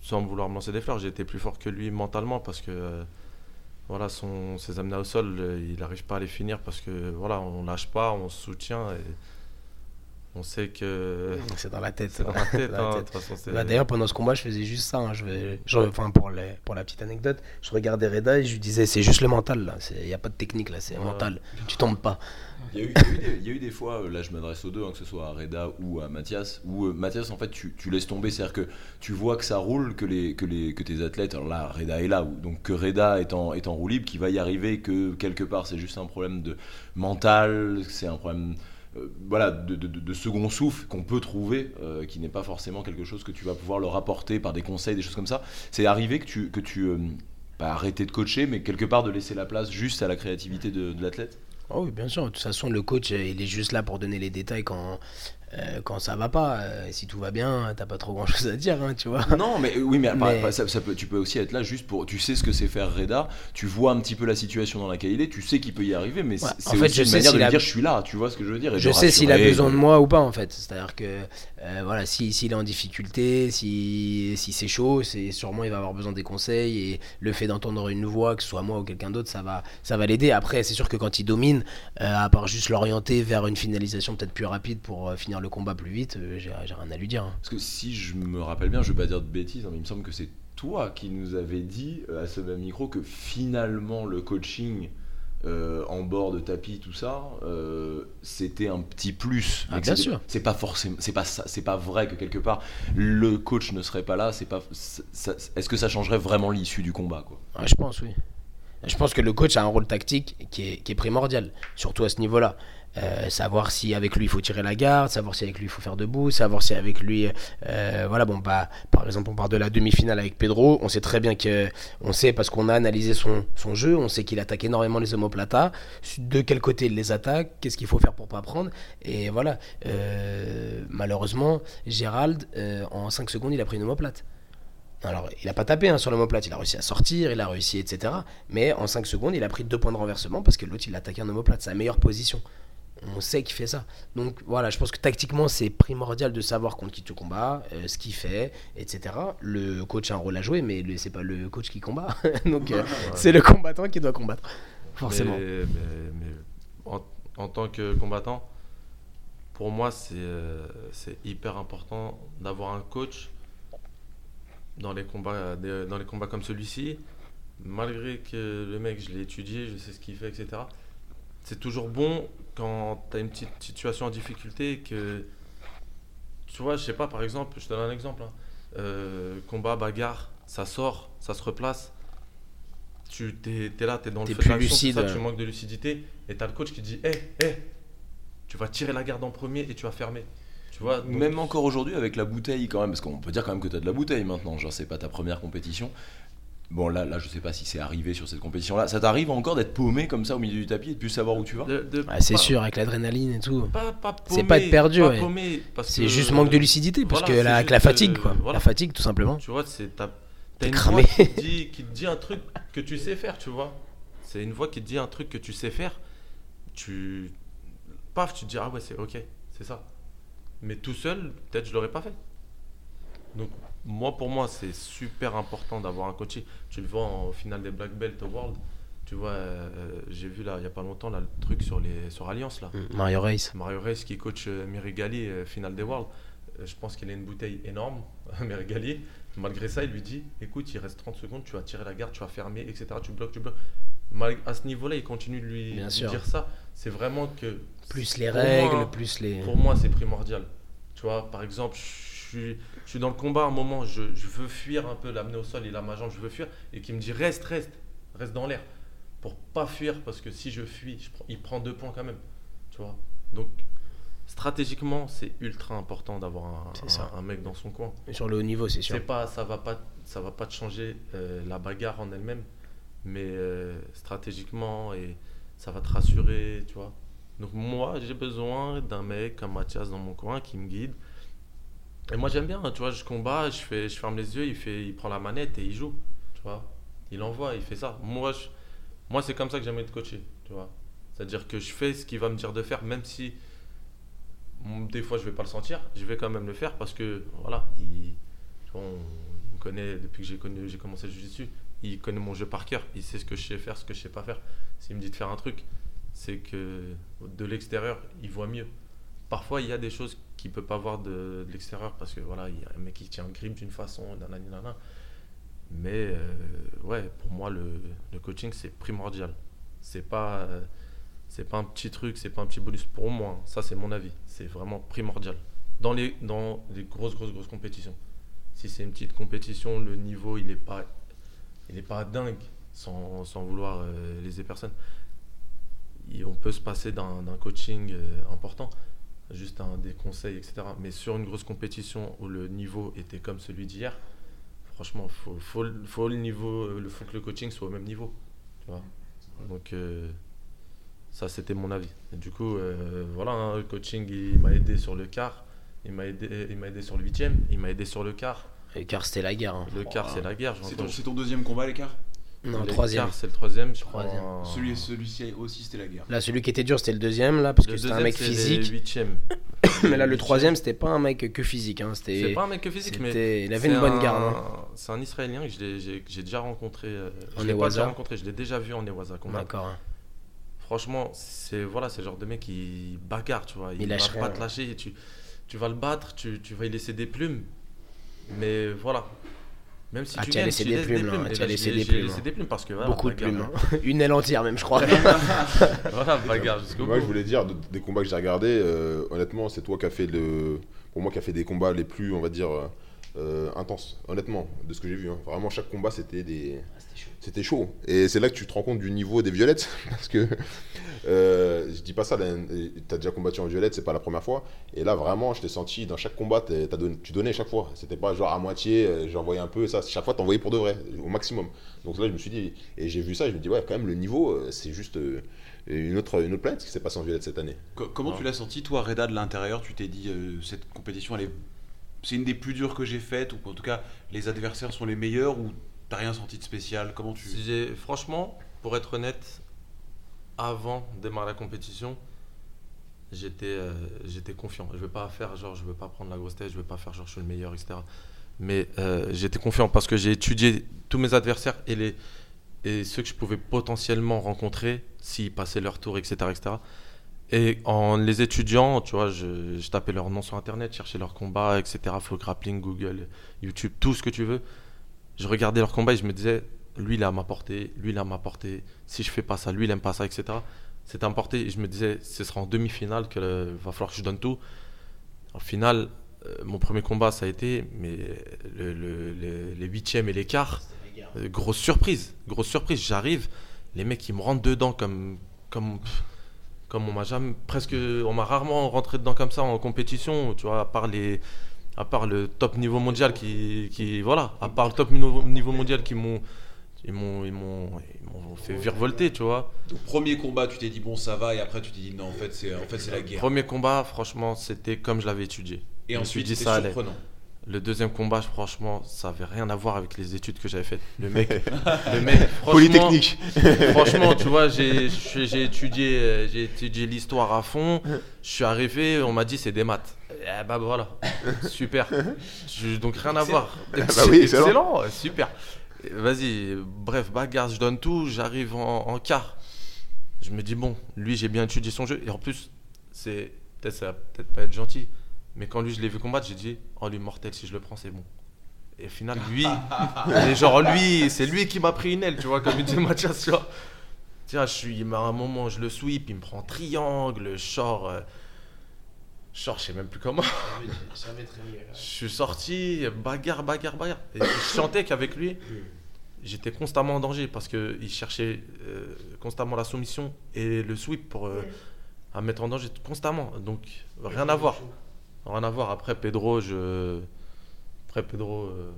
sans vouloir me lancer des fleurs, j'ai été plus fort que lui mentalement parce que euh, voilà, son, ses amenés au sol, euh, il n'arrive pas à les finir parce que voilà, on lâche pas, on se soutient et on sait que C'est dans la tête. c'est dans la tête. Hein, Bah, D'ailleurs, pendant ce combat, je faisais juste ça. hein. Je vais, enfin, pour, les- pour la petite anecdote, je regardais Reda et je lui disais c'est juste le mental là. Il n'y a pas de technique là, c'est Ouais. mental. Tu tombes pas. Il y, a eu, il y a eu des, il y a eu des fois, euh, là je m'adresse aux deux, hein, que ce soit à Reda ou à Mathias, où euh, Mathias en fait tu, tu laisses tomber, c'est-à-dire que tu vois que ça roule, que, les, que, les, que tes athlètes, alors là Reda est là, donc que Reda est en, est en roue libre, qu'il va y arriver, que quelque part c'est juste un problème de mental, c'est un problème euh, voilà, de, de- de- de second souffle qu'on peut trouver, euh, qui n'est pas forcément quelque chose que tu vas pouvoir leur apporter par des conseils, des choses comme ça. C'est arrivé que tu, que tu euh, pas arrêter de coacher, mais quelque part de laisser la place juste à la créativité de, de l'athlète? Oh oui, bien sûr. De toute façon, le coach, euh, il est juste là pour donner les détails quand, euh, quand ça va pas. Euh, si tout va bien, t'as pas trop grand chose à dire, hein, tu vois. Non, mais oui, mais, ça, ça peut, tu peux aussi être là juste pour. Tu sais ce que c'est faire Reda, tu vois un petit peu la situation dans laquelle il est, tu sais qu'il peut y arriver, mais Ouais, c'est en fait, aussi je une sais manière de a- dire je suis là, tu vois ce que je veux dire et Je sais s'il a besoin de- de moi ou pas en fait. C'est-à-dire que euh, voilà, si- s'il est en difficulté, si, si c'est chaud, c'est sûrement il va avoir besoin des conseils et le fait d'entendre une voix, que ce soit moi ou quelqu'un d'autre, ça va, ça va l'aider. Après, c'est sûr que quand il domine, euh, à part juste l'orienter vers une finalisation peut-être plus rapide pour euh, finir le combat plus vite, j'ai rien à lui dire. hein. Parce que si je me rappelle bien, je vais pas dire de bêtises, hein, mais il me semble que c'est toi qui nous avais dit à ce même micro que finalement le coaching euh, en bord de tapis, tout ça, euh, c'était un petit plus. Ah, bien sûr. C'est pas forcément, c'est pas c'est pas vrai que quelque part le coach ne serait pas là. C'est pas, est-ce que ça changerait vraiment l'issue du combat, quoi? Je pense, oui. Je pense que le coach a un rôle tactique qui est, primordial, surtout à ce niveau-là. Euh, savoir si avec lui il faut tirer la garde, savoir si avec lui il faut faire debout, savoir si avec lui, euh, voilà, bon, bah, par exemple, on part de la demi-finale avec Pedro, on sait très bien que, on sait parce qu'on a analysé son, jeu, on sait qu'il attaque énormément les omoplatas, de quel côté il les attaque, qu'est-ce qu'il faut faire pour pas prendre, et voilà. Euh, malheureusement, Gérald, en 5 secondes, il a pris une omoplate. Alors, il n'a pas tapé hein, sur l'omoplate, il a réussi à sortir, il a réussi, etc. Mais en 5 secondes, il a pris deux points de renversement parce que l'autre, il a attaqué un omoplate, sa meilleure position. On sait qu'il fait ça. Donc voilà, je pense que tactiquement, c'est primordial de savoir contre qui tu combats, euh, ce qu'il fait, etc. Le coach a un rôle à jouer, mais c'est pas le coach qui combat. Donc euh, c'est le combattant qui doit combattre. Forcément. Mais, mais- mais en, en tant que combattant, pour moi, c'est euh, c'est hyper important d'avoir un coach dans les combats, dans les combats comme celui-ci. Malgré que le mec, je l'ai étudié, je sais ce qu'il fait, etc. C'est toujours bon quand tu as une petite situation en difficulté et que. Tu vois, je sais pas, par exemple, je te donne un exemple. hein. Euh, combat, bagarre, ça sort, ça se replace. Tu t'es, t'es là, tu es dans le feu plus lucide, ça, tu manques de lucidité. Et tu as le coach qui dit Hé, hé, tu vas tirer la garde en premier et tu vas fermer. Tu vois, donc- Même encore aujourd'hui avec la bouteille quand même, parce qu'on peut dire quand même que tu as de la bouteille maintenant, genre c'est pas ta première compétition. Bon là, là je sais pas si c'est arrivé sur cette compétition là, ça t'arrive encore d'être paumé comme ça au milieu du tapis et de plus savoir où tu vas? Ouais, c'est pas- sûr, avec l'adrénaline et tout. Pas, pas C'est pas être perdu, pas ouais. paumé, parce C'est que- juste manque de lucidité, parce Voilà, que la, avec la fatigue, quoi. voilà. La fatigue, tout simplement. Tu vois, c'est t'as, T'es t'as une cramé. voix qui te, dit, qui te dit un truc que tu sais faire, tu vois. C'est une voix qui te dit un truc que tu sais faire. Tu. Paf, tu te dis, ah ouais, c'est ok, c'est ça. Mais tout seul, peut-être je l'aurais pas fait. Donc, moi, pour moi, c'est super important d'avoir un coach. Tu le vois en finale des Black Belt World. Tu vois, euh, j'ai vu là, il y a pas longtemps, là, le truc sur, les, sur Alliance, là. Mm, Mario Race. Mario Reis qui coach euh, Mirigali, euh, finale des Worlds. Euh, je pense qu'il a une bouteille énorme, Mirigali. Malgré ça, il lui dit écoute, il reste 30 secondes, tu vas tirer la garde, tu vas fermer, etc. Tu bloques, tu bloques. À ce niveau-là, il continue de lui, Bien lui sûr. dire ça. C'est vraiment que. Plus les règles, moi- plus les. Pour moi, c'est primordial. Tu vois, par exemple, je suis, je suis dans le combat à un moment, je, je veux fuir un peu, l'amener au sol, il a ma jambe, je veux fuir, et qui me dit reste, reste, reste dans l'air. Pour pas fuir, parce que si je fuis, je prends- il prend deux points quand même. Tu vois Donc, stratégiquement, c'est ultra important d'avoir un, mec dans son coin. Sur le haut niveau, c'est sûr. Pas, ça va pas, ça va pas te changer euh, la bagarre en elle-même, mais euh, stratégiquement et ça va te rassurer, tu vois. Donc moi, j'ai besoin d'un mec comme Mathias dans mon coin qui me guide. Et moi j'aime bien, tu vois, je combats, je fais, je ferme les yeux, il fait, il prend la manette et il joue, tu vois. Il envoie, il fait ça. Moi, moi c'est comme ça que j'aime être coaché, tu vois. C'est-à-dire que je fais ce qu'il va me dire de faire, même si mm, des fois je vais pas le sentir, je vais quand même le faire parce que voilà, il, on, me connaît depuis que j'ai j'ai commencé le jiu-jitsu. Il connaît mon jeu par cœur. Il sait ce que je sais faire, ce que je sais pas faire. S'il me dit de faire un truc, c'est que de l'extérieur, il voit mieux. Parfois, il y a des choses qu'il peut pas voir de, l'extérieur parce que voilà, il y a un mec qui tient un grip d'une façon, nanani, nanana. Mais euh, ouais, pour moi, le, le coaching, c'est primordial. C'est pas, euh, c'est pas un petit truc, c'est pas un petit bonus pour moi. Ça, c'est mon avis. C'est vraiment primordial. Dans les, dans les grosses, grosses, grosses compétitions. Si c'est une petite compétition, le niveau, il est pas, il est pas dingue, sans, sans vouloir euh, léser personne. Il- on peut se passer d'un coaching euh, important, juste un, des conseils, etc. Mais sur une grosse compétition où le niveau était comme celui d'hier, franchement, faut, faut, le- niveau, euh, le que le coaching soit au même niveau. Donc ça, c'était mon avis. Du coup, voilà, hein, le coaching, il m'a aidé sur le quart, il m'a aidé, il aidé sur le huitième, il m'a aidé sur le quart. Et car c'était la guerre. hein. Le quart, c'est la guerre. C'est ton, deuxième combat, l'écart Non, Le troisième. c'est le troisième. je crois. Celui, Celui-ci aussi, c'était la guerre. Là, celui qui était dur, c'était le deuxième, là, parce Le que c'était un deuxième, mec c'est physique. les huitièmes. Mais là, le huitième. troisième, c'était pas un mec que physique. Hein. C'est C'était. pas un mec que physique, mais c'était- Il avait une bonne un- garde. hein. C'est un Israélien que j'ai déjà rencontré. euh, En je l'ai pas déjà rencontré, je l'ai déjà vu en combat. D'accord. hein. Franchement, c'est voilà, c'est le genre de mec qui bagarre, tu vois. Il lâche va pas te lâcher. Tu, tu vas le battre, tu, tu vas y laisser des plumes. Mais voilà. Même si Ah, tu tu as laissé des plumes, là, Et tu as laissé l'ai- des j'ai plumes, laissé hein. des plumes parce que voilà, Beaucoup de plumes. hein. Une aile entière, même, je crois. voilà, bagarre jusqu'au Moi, bout. je voulais dire, de- des combats que j'ai regardés, euh, honnêtement, c'est toi qui as fait le. Pour moi, qui a fait des combats les plus, on va dire, euh, intenses. Honnêtement, de ce que j'ai vu. hein. Vraiment, chaque combat, c'était des. C'était chaud. Et c'est là que tu te rends compte du niveau des violettes. Parce que. euh, je dis pas ça, tu as déjà combattu en violette, c'est pas la première fois. Et là, vraiment, je t'ai senti, dans chaque combat, t'as donné- tu donnais chaque fois. C'était pas genre à moitié, euh, j'envoyais un peu, ça. Chaque fois, t'envoyais pour de vrai, au maximum. Donc là, je me suis dit. Et j'ai vu ça, je me dis, ouais, quand même, le niveau, c'est juste. une autre, une autre planète ce qui s'est passé en violette cette année. Co- comment tu l'as senti, toi, Reda, de l'intérieur? Tu t'es dit, euh, cette compétition, elle est... c'est une des plus dures que j'ai faites, ou en tout cas, les adversaires sont les meilleurs, ou t'as rien senti de spécial? Comment tu. Franchement, pour être honnête, avant de démarrer la compétition, j'étais euh, j'étais confiant. Je ne vais pas faire genre, je veux pas prendre la grosse tête, je veux pas faire genre, je suis le meilleur, etc. Mais euh, j'étais confiant parce que j'ai étudié tous mes adversaires et, les, et ceux que je pouvais potentiellement rencontrer s'ils passaient leur tour, etc. etc. Et en les étudiant, tu vois, je, tapais leur nom sur internet, cherchais leurs combats, etc. Flow Grappling, Google, YouTube, tout ce que tu veux. Je regardais leurs combats et je me disais, lui il a ma portée, lui il a ma portée. Si je fais pas ça, lui il aime pas ça, etc. C'était un portée et je me disais, ce sera en demi-finale qu'il va falloir que je donne tout. En finale, euh, mon premier combat ça a été, mais le- le- le- les huitièmes et les quarts, euh, grosse surprise, grosse surprise. J'arrive, les mecs ils me rentrent dedans comme, comme, comme on m'a jamais, presque, on m'a rarement rentré dedans comme ça en compétition, tu vois, à part les, à part le top niveau mondial qui, qui voilà, à part le top niveau, mondial qui m'ont, ils m'ont, ils m'ont, fait virevolter, tu vois. Donc, premier combat, tu t'es dit, bon, ça va, et après, tu t'es dit, non, en fait, c'est en fait, c'est la guerre. Premier combat, franchement, c'était comme je l'avais étudié. Et je ensuite, dit, c'était ça allait. Le deuxième combat, franchement, ça avait rien à voir avec les études que j'avais faites. Le mec, le mec, franchement, franchement, tu vois, j'ai étudié, euh, j'ai étudié l'histoire à fond. Je suis arrivé, on m'a dit c'est des maths. Eh bah voilà, super. Je- donc rien à voir. bah oui, excellent. excellent, super. Vas-y, bref, bagarre, je donne tout. J'arrive en, en quart. Je me dis bon, lui j'ai bien étudié son jeu et en plus, c'est peut-être ça va peut-être pas être gentil, mais quand lui je l'ai vu combattre, j'ai dit oh lui mortel si je le prends c'est bon. Et au final, lui, et genre lui, c'est lui qui m'a pris une aile, tu vois, comme il dit Mathias, tu vois. Tiens, je suis, m'a un moment, je le sweep, il me prend triangle, sors, euh, je sors, je sais même plus comment. Je suis sorti, bagarre, bagarre, bagarre. Et je sentais qu'avec lui, j'étais constamment en danger parce qu'il cherchait euh, constamment la soumission et le sweep pour euh, à mettre en danger constamment. Donc rien à voir. Rien à voir. Après Pedro, je. Après Pedro. euh,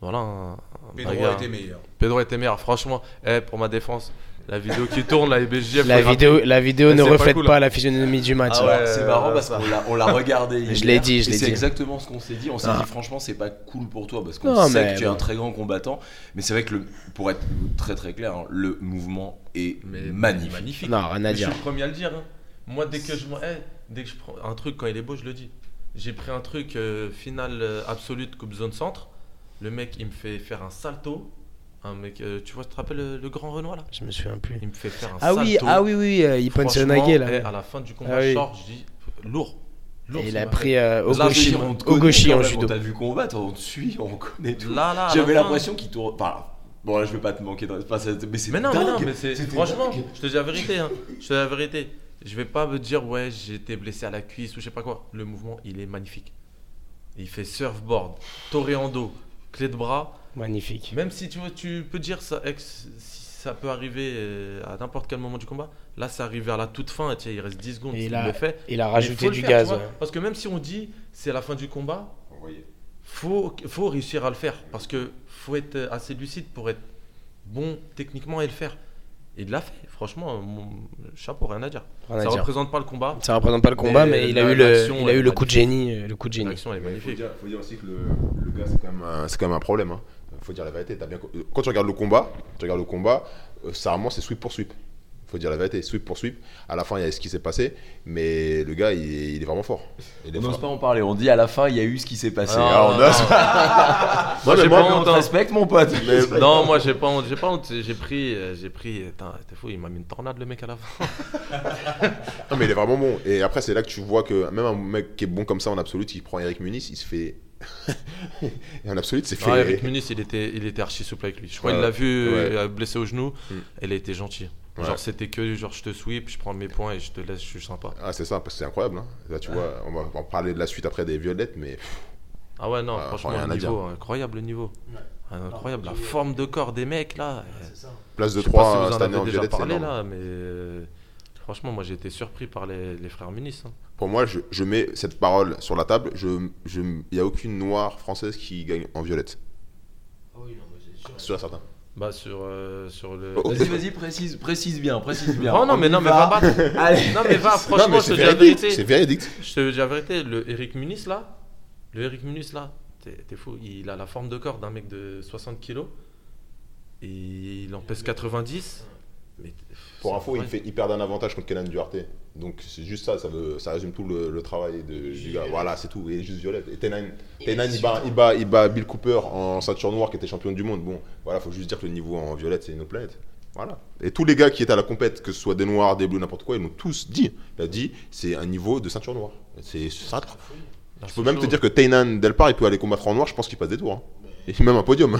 Voilà. un- Pedro était meilleur. Pedro était meilleur. Franchement, eh, pour ma défense, la vidéo qui tourne, la BSGF. La vidéo, la vidéo ne c'est pas reflète cool, pas hein. la physionomie du match. Ah hein. ouais. C'est marrant parce ça. qu'on l'a, on l'a regardé. Je hier, l'ai dit, je l'ai C'est dit. exactement ce qu'on s'est dit. On s'est Ah. dit, franchement, c'est pas cool pour toi parce qu'on sait mais que tu es un très grand combattant. Mais c'est vrai que, le, pour être très très clair, hein, le mouvement est Mais magnifique. magnifique. Non, rien à Mais je dire. suis le premier à le dire. hein. Moi, dès que je, eh, dès que je prends un truc quand il est beau, je le dis. J'ai pris un truc euh, finale euh, absolue de Coupe Zone Centre. Le mec, il me fait faire un salto, Un mec, euh, tu vois, tu te rappelles le, le grand Renoir là? Je me souviens plus. Il me fait faire un Ah oui, salto. ah oui, oui, euh, il punch Franchement, Nagé là. eh, à la fin du combat, Ah oui. je dis lourd. Lourd, Et ce il a pris euh, Là, Ogoshi, on te Ogoshi en quand même, judo. On t'a vu combattre, on te suit, on connaît tout. Là, là, à J'avais fin- l'impression qu'il tourne. Enfin, bon, là, je vais pas te manquer de enfin, ça- mais c'est Mais non, mais non, dingue. mais c'est C'était franchement, dingue. je te dis la vérité, hein. Je te dis la vérité. Je vais pas me dire ouais, j'ai été blessé à la cuisse ou je sais pas quoi. Le mouvement, il est magnifique. Il fait surfboard, toréando, clé de bras. Magnifique. Même si tu veux, tu peux dire ça, ex- si ça peut arriver euh, à n'importe quel moment du combat. Là, c'est arrivé à la toute fin. et tiens, il reste 10 secondes. Et il là, le fait. Il a rajouté du faire, gaz. tu vois. ouais. Parce que même si on dit c'est la fin du combat, faut, faut réussir à le faire. Parce que faut être assez lucide pour être bon techniquement et le faire. Et il l'a fait. Franchement, mon chapeau, rien à dire. Rien à ça dire. représente pas le combat. Ça représente pas le combat, Mais mais, il a eu le, il a eu le coup de génie, euh, le coup de génie. L'action, elle est Faut magnifique. dire, faut dire aussi que le, le gars, c'est quand, même un- c'est quand même un problème. Hein. Faut dire la vérité. t'as bien... co- Quand tu regardes le combat, tu regardes le combat, euh, ça vraiment c'est sweep pour sweep. Faut dire la vérité, sweep pour sweep. À la fin, il y a ce qui s'est passé, mais le gars, il est, il est vraiment fort. Il est On n'ose pas en parler, on dit à la fin il y a eu ce qui s'est passé. Ah, Alors, on non, ose- Moi, j'ai pas honte. te hein. respecte mon pote. Mais- non, moi j'ai pas honte, j'ai pas honte, j'ai pris, euh, j'ai pris, Putain, t'es fou, il m'a mis une tornade le mec à la fin. Non, mais il est vraiment bon. Et après, c'est là que tu vois que même un mec qui est bon comme ça en absolu, qui prend Eric Muniz, il se fait. Et en absolu, c'est fait. Ah, Eric Muniz, il était, il était archi souple avec lui. Je crois Ouais. qu'il l'a vu Ouais. euh, blessé au genou, Mm. elle a été gentille. Ouais. Genre c'était que genre je te sweep, je prends mes points et je te laisse, je suis sympa. Ah, c'est ça, parce que c'est incroyable. hein. Là, tu vois, on va en parler de la suite après des violettes, mais Ah ouais non, Ah, franchement le niveau, incroyable le niveau. Ah, incroyable la forme de corps des mecs là. euh, place de Je sais pas 3 si vous cette en année en déjà violette, c'est parlé là, mais euh, franchement moi j'ai été surpris par les, les frères Muniz. hein. Pour moi, je, je mets cette parole sur la table. Je, je, il n'y a aucune noire française qui gagne en violette. Sûr et certain. Bah sur, euh, sur le. Oh, Vas-y, vas-y, précise, précise bien, précise bien. Oh non mais non mais va. Allez. Non mais va Non, franchement mais je te c'est dis la vérité. C'est véridique. Je te dis la vérité, le Eric Muniz là, le Eric Muniz là, t'es fou, il a la forme de corps d'un mec de 60 kilos et il en pèse 90. Mais Pour info, il, fait, il perd un avantage contre Kenan Duarte. Donc c'est juste ça, ça, veut, ça résume tout le, le travail de, du gars. Voilà, c'est tout. Il est juste violette. Et Tenan, il, bat, il, bat, il bat Bill Cooper en ceinture noire qui était champion du monde. Bon, voilà, faut juste dire que le niveau en violette, c'est une autre planète. Voilà. Et tous les gars qui étaient à la compète, que ce soit des noirs, des bleus, n'importe quoi, ils l'ont tous dit. Il a dit, c'est un niveau de ceinture noire. C'est ça. Je peux même te dire que Tainan Delpar, il peut aller combattre en noir, je pense qu'il passe des tours. hein. Et même un podium.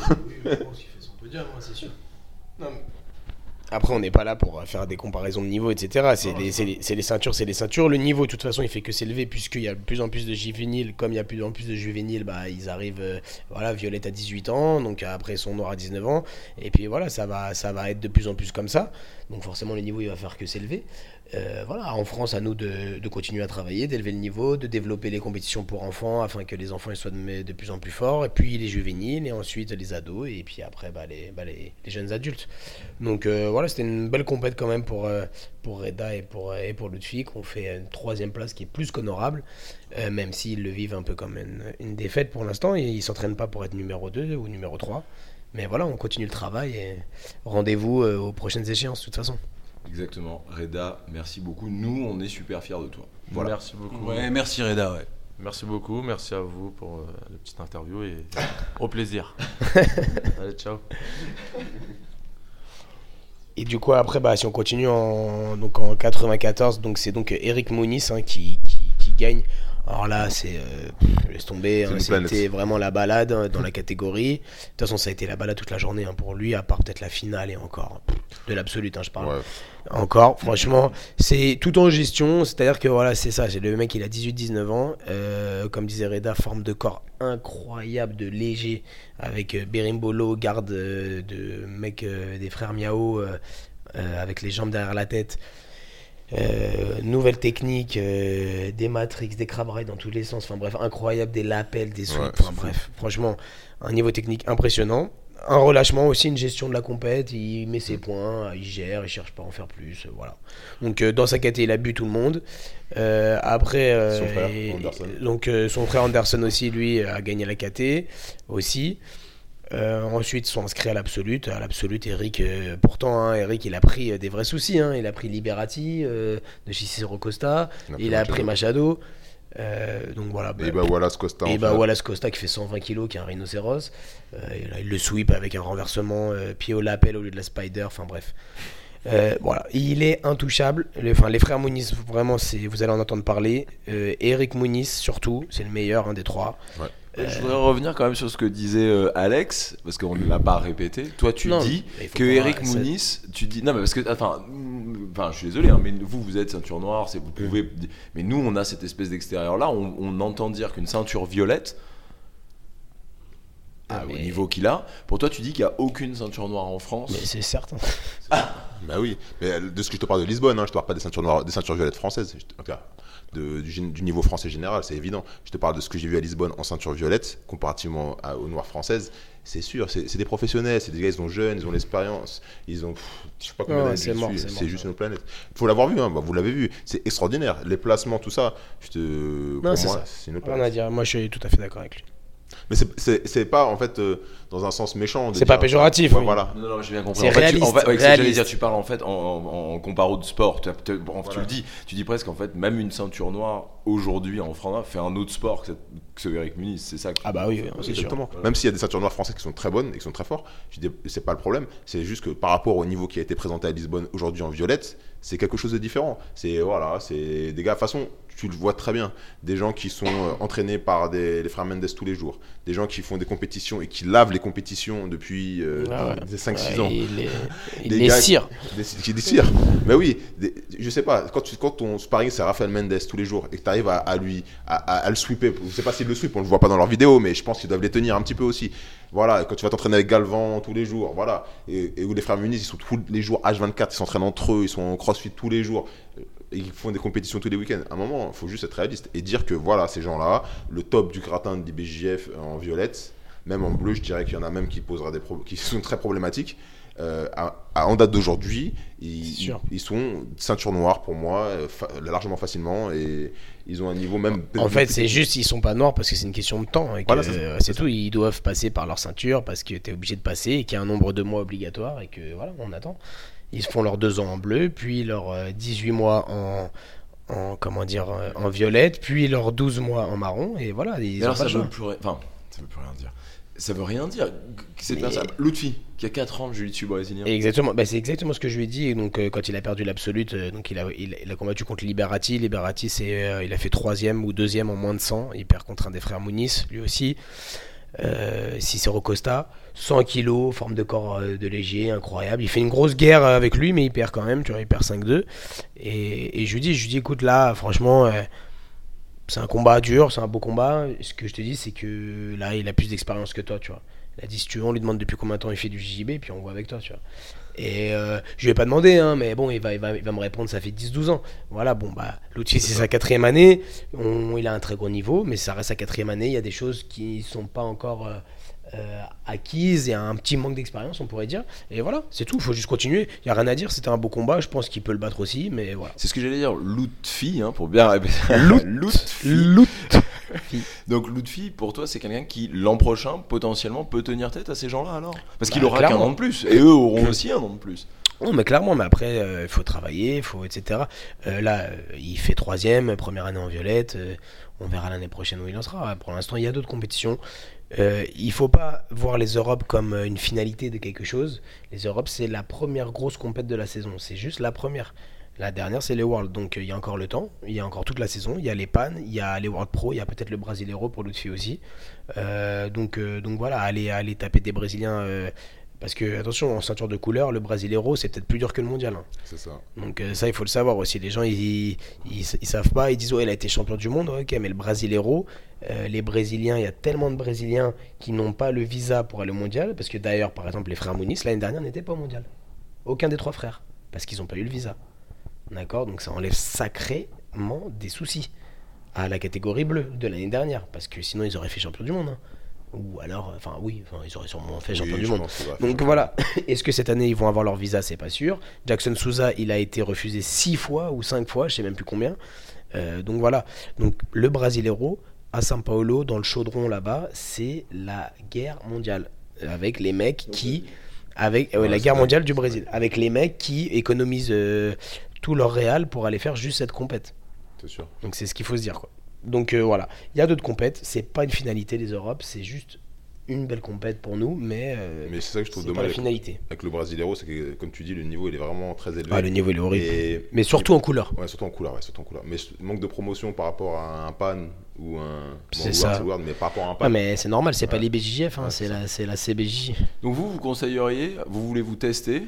Après, on n'est pas là pour euh, faire des comparaisons de niveau, etc. C'est les, ceintures, c'est les ceintures. Le niveau, de toute façon, il fait que s'élever puisqu'il y a de plus en plus de juvéniles. Comme il y a de plus en plus de juvéniles, bah, ils arrivent, euh, voilà, Violette à 18 ans, donc après ils sont noirs à 19 ans. Et puis voilà, ça va, ça va être de plus en plus comme ça. Donc forcément, le niveau, il va faire que s'élever. Euh, voilà, en France, à nous de, continuer à travailler, d'élever le niveau, de développer les compétitions pour enfants afin que les enfants soient de, de plus en plus forts. Et puis les juvéniles, et ensuite les ados, et puis après bah, les, bah, les, les jeunes adultes. Donc euh, voilà, c'était une belle compète quand même pour, euh, Reda et pour, et pour Ludwig. On fait une troisième place qui est plus qu'honorable, même s'ils le vivent un peu comme une, une défaite pour l'instant. Ils s'entraînent pas pour être numéro 2 ou numéro 3. Mais voilà, on continue le travail et rendez-vous aux prochaines échéances de toute façon. Exactement. Reda, merci beaucoup. Nous, on est super fiers de toi. Voilà. Merci beaucoup. Ouais, merci Reda, ouais. Merci beaucoup, merci à vous pour euh, la petite interview et au plaisir. Allez, ciao. Et du coup, après, bah, si on continue en, donc en 94, donc c'est donc Eric Mounis hein, qui, qui, qui gagne. Alors là, c'est. euh, laisse tomber, hein, c'était vraiment la balade hein, dans la catégorie. De toute façon, ça a été la balade toute la journée hein, pour lui, à part peut-être la finale et encore. De l'absolute, hein, je parle. Ouais. Encore, franchement, c'est tout en gestion. C'est-à-dire que voilà, c'est ça. C'est le mec, il a 18-19 ans. Euh, comme disait Reda, forme de corps incroyable, de léger, avec euh, Berimbolo, garde euh, de mec euh, des frères Miao, euh, euh, avec les jambes derrière la tête. Euh, nouvelle technique, euh, des matrix, des crab rides dans tous les sens. Enfin bref, incroyable, des lapels, des sweeps. Ouais, enfin bref, franchement, un niveau technique impressionnant. Un relâchement aussi, une gestion de la compète. Il met Mm. ses points, il gère, il cherche pas à en faire plus. euh, Voilà. Donc euh, dans sa caté, il a bu tout le monde. Après, Son frère, et- donc son frère Anderson aussi, lui, a gagné la KT aussi. Euh, ensuite, ils sont inscrits à l'absolute. À l'absolute, Eric, euh, pourtant, hein, Eric, il a pris euh, des vrais soucis. hein. Il a pris Liberati de Cicero Costa. Il a pris a Machado. donc voilà. Et bah Wallace Costa. Et bah fait. Wallace Costa qui fait 120 kg, qui est un rhinocéros. Et là, il le sweep avec un renversement, pied au lapel au lieu de la spider. Enfin bref. Voilà, il est intouchable. Les, enfin, les frères Muniz, vraiment, vous allez en entendre parler. Eric Muniz, surtout, c'est le meilleur, un des trois. Je voudrais revenir quand même sur ce que disait euh, Alex, parce qu'on ne l'a pas répété. Toi, tu Non, dis que Eric Mounis, tu dis non mais parce que enfin, mm, enfin, je suis désolé, hein, mais vous, vous êtes ceinture noire, c'est vous pouvez, mais nous, on a cette espèce d'extérieur là, on, on entend dire qu'une ceinture violette. Ah, Au mais- niveau qu'il a, pour toi tu dis qu'il n'y a aucune ceinture noire en France. Mais c'est certain. Bah oui, mais euh, de ce que je te parle de Lisbonne, hein, je te parle pas des ceintures, noires- des ceintures violettes françaises, en tout cas, de- du, niveau français général, c'est évident. Je te parle de ce que j'ai vu à Lisbonne en ceinture violette, comparativement à- aux noires françaises. C'est sûr, c'est des professionnels, c'est des gars, ils sont jeunes, ils ont l'expérience, ils ont, pff, je sais pas combien d'années c'est c'est juste une planète. Faut l'avoir vu, hein, bah, vous l'avez vu, c'est extraordinaire. Les placements, tout ça, je te, pour c'est moi, c'est une autre Rien à planète. dire. Moi, je suis tout à fait d'accord avec lui. Mais c'est pas en fait euh, dans un sens méchant. C'est pas péjoratif, Ouais, oui. Voilà. Non, non, j'ai bien compris. C'est en fait, tu- réaliste, en fait, ouais, c'est ce que j'allais réaliste. dire, tu parles en fait en, en, en comparo de sport. Tu, tu- tu le dis, tu dis presque en fait, même une ceinture noire aujourd'hui en France fait un autre sport que, cette- que ce Eric Muniz. C'est ça. que tu- Ah bah oui, oui, c'est sûr. Exactement. Même s'il y a des ceintures noires françaises qui sont très bonnes et qui sont très dis, c'est pas le problème. C'est juste que par rapport au niveau qui a été présenté à Lisbonne aujourd'hui en violette, c'est quelque chose de différent. C'est voilà, c'est des gars. De toute façon, tu le vois très bien. Des gens qui sont euh, entraînés par des, les frères Mendes tous les jours. Des gens qui font des compétitions et qui lavent les compétitions depuis euh, Ah ouais. des 5-6 Ouais, ans. Il est, il Des gars. Des, des cires. Mais oui, des- je sais pas, quand, tu, quand ton sparring c'est Rafael Mendes tous les jours et que tu arrives à, à lui, à, à- à le sweeper, je sais pas s'il le sweep, on le voit pas dans leurs vidéos, mais je pense qu'ils doivent les tenir un petit peu aussi. Voilà, quand tu vas t'entraîner avec Galvan tous les jours, voilà, et, et où les frères Muniz, ils sont tous les jours H24, ils s'entraînent entre eux, ils sont en crossfit tous les jours. Ils font des compétitions tous les week-ends. À un moment, il faut juste être réaliste et dire que voilà, ces gens-là, le top du gratin de l'IBJF en violette, même en bleu, je dirais qu'il y en a même qui, posera des qui sont très problématiques. Euh, à- à- en date d'aujourd'hui, ils, ils sont ceinture noire pour moi, euh, fa- largement facilement, et ils ont un niveau même. En fait, c'est juste, ils sont pas noirs parce que c'est une question de temps. Voilà, c'est ça. euh, c'est tout. Ils doivent passer par leur ceinture parce que tu es obligé de passer et qu'il y a un nombre de mois obligatoire et que voilà, on attend. Ils font leurs deux ans en bleu, puis leurs euh, 18 mois en, en comment dire en violette, puis leurs 12 mois en marron et voilà. Ils alors pas ça veut plus rien. Enfin, ça veut plus rien dire. Ça veut rien dire. Cette personne, Lutfi, qui a 4 ans de jiu-jitsu brésilien. Exactement, bah, c'est exactement ce que je lui ai dit. Donc, euh, quand il a perdu l'absolute, euh, donc il a, il, il a combattu contre Liberati. Liberati, c'est, euh, il a fait troisième ou deuxième en moins de 100. Il perd contre un des frères Muniz, lui aussi. Cicero Costa, 100 kilos, forme de corps de léger, incroyable. Il fait une grosse guerre avec lui, mais il perd quand même. Tu vois, il perd 5-2. Et, et je lui dis, je lui dis, écoute, là, franchement. C'est un combat dur, c'est un beau combat. Ce que je te dis, c'est que là, il a plus d'expérience que toi, tu vois. Il a dit, si tu veux, on lui demande depuis combien de temps il fait du JJB, puis on voit avec toi, tu vois. Et euh, je lui ai pas demandé, hein, mais bon, il va, va, va me répondre, ça fait 10-12 ans. Voilà, bon, bah, l'outil, c'est sa quatrième année. Il a un très gros niveau, mais ça reste sa quatrième année. Il y a des choses qui sont pas encore euh, euh, acquises. Il y a un petit manque d'expérience, on pourrait dire. Et voilà, c'est tout, il faut juste continuer. Il y a rien à dire, c'était un beau combat. Je pense qu'il peut le battre aussi, mais voilà. C'est ce que j'allais dire, Lutfi, hein, pour bien répéter. Lutfi. Donc Lutfi, pour toi, c'est quelqu'un qui, l'an prochain, potentiellement, peut tenir tête à ces gens-là alors? Parce qu'il Bah, aura qu'un an de plus. Et eux auront aussi un an de plus. Non, mais clairement, mais après, euh, il faut travailler, il faut, etc. Euh, là, euh, il fait troisième, première année en violette. on verra l'année prochaine où il en sera. Pour l'instant, il y a d'autres compétitions. Euh, il faut pas voir les Europes comme euh, une finalité de quelque chose. Les Europes, c'est la première grosse compète de la saison. C'est juste la première. La dernière, c'est les Worlds. Donc, euh, il y a encore le temps. Il y a encore toute la saison. Il y a les PAN, il y a les World Pro, il y a peut-être le Brasileiro pour fille aussi. Donc, donc voilà, aller, aller taper des Brésiliens. Parce que, attention, en ceinture de couleur, le Brasileiro, c'est peut-être plus dur que le mondial. hein. C'est ça. Donc euh, ça, il faut le savoir aussi. Les gens, ils, ils, ils savent pas. Ils disent, ouais, il a été champion du monde. Ok, mais le Brasileiro, euh, les Brésiliens, il y a tellement de Brésiliens qui n'ont pas le visa pour aller au mondial. Parce que d'ailleurs, par exemple, les frères Muniz, l'année dernière, n'étaient pas au mondial. Aucun des trois frères. Parce qu'ils n'ont pas eu le visa. D'accord? Donc ça enlève sacrément des soucis à la catégorie bleue de l'année dernière. Parce que sinon, ils auraient fait champion du monde. hein. Ou alors, enfin oui, enfin, ils auraient sûrement fait champion Oui, du monde. Donc voilà, est-ce que cette année ils vont avoir leur visa? C'est pas sûr. Jackson Souza, il a été refusé six fois ou cinq fois, je sais même plus combien. Euh, donc voilà, donc le Brasileiro à São Paulo, dans le chaudron là-bas, c'est la guerre mondiale avec les mecs qui, avec euh, Ouais, la guerre mondiale du Brésil, avec les mecs qui économisent euh, tout leur réal pour aller faire juste cette compète. C'est sûr. Donc c'est ce qu'il faut se dire quoi. Donc euh, voilà, il y a d'autres compètes, c'est pas une finalité les Europes, c'est juste une belle compète pour nous, mais, euh, Mais c'est ça que je trouve pas dommage la avec, finalité. avec le Brasileiro, c'est que, comme tu dis, le niveau il est vraiment très élevé. Ah, le niveau il est horrible. Et- Mais surtout en couleur. Ouais, surtout en couleur, ouais, surtout en couleur. Mais manque de promotion par rapport à un pan ou un. C'est bon, ça. Word, mais par rapport à un pan. Ah, mais c'est normal, c'est pas Ouais. les BJJF, hein, Ouais, c'est c'est la, c'est la CBJ. Donc vous, vous conseilleriez, vous voulez vous tester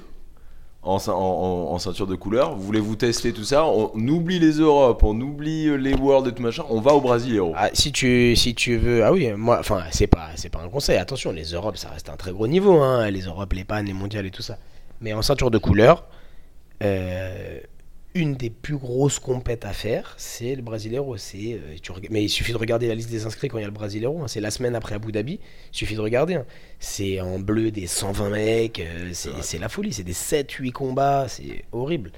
en, cein- en- en- en ceinture de couleur, vous voulez vous tester tout ça, on, oublie les Europes, on oublie euh, les Worlds et tout machin, on va au Brasileiro. Ah, si tu si tu veux ah oui moi enfin c'est pas c'est pas un conseil attention les Europes ça reste un très gros niveau hein les Europes les pannes les mondiales et tout ça mais en ceinture de couleur euh, une des plus grosses compètes à faire c'est le Brasileiro c'est euh, tu mais il suffit de regarder la liste des inscrits quand il y a le Brasileiro hein, c'est la semaine après Abu Dhabi il suffit de regarder hein. c'est en bleu des 120 mecs euh, c'est la folie c'est des 7 8 combats c'est horrible.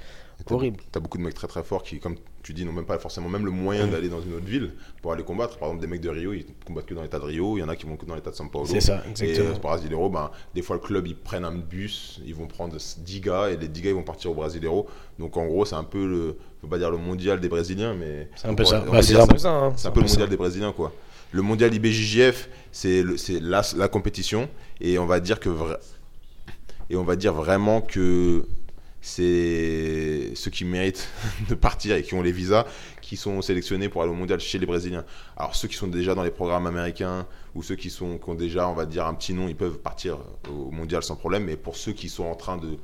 T'as- horrible. T'as beaucoup de mecs très très forts qui, comme tu dis, n'ont même pas forcément même le moyen d'aller dans une autre ville pour aller combattre. Par exemple, des mecs de Rio, ils combattent que dans l'état de Rio. Il y en a qui vont que dans l'état de São Paulo. c'est ça Et exactement euh, Brasileiro, ben, des fois le club ils prennent un bus, ils vont prendre 10 gars et les 10 gars ils vont partir au Brasileiro. Donc en gros, c'est un peu le, je veux pas dire le mondial des Brésiliens, mais c'est un peu ça Bah, c'est un peu ça hein. C'est un peu le ça. mondial des Brésiliens, quoi. Le mondial IBJJF, c'est la, la compétition. Et on va dire que et on va dire vraiment que c'est ceux qui méritent de partir et qui ont les visas qui sont sélectionnés pour aller au mondial chez les Brésiliens. Alors ceux qui sont déjà dans les programmes américains ou ceux qui sont qui ont déjà, on va dire, un petit nom, ils peuvent partir au mondial sans problème. Mais pour ceux qui sont en train de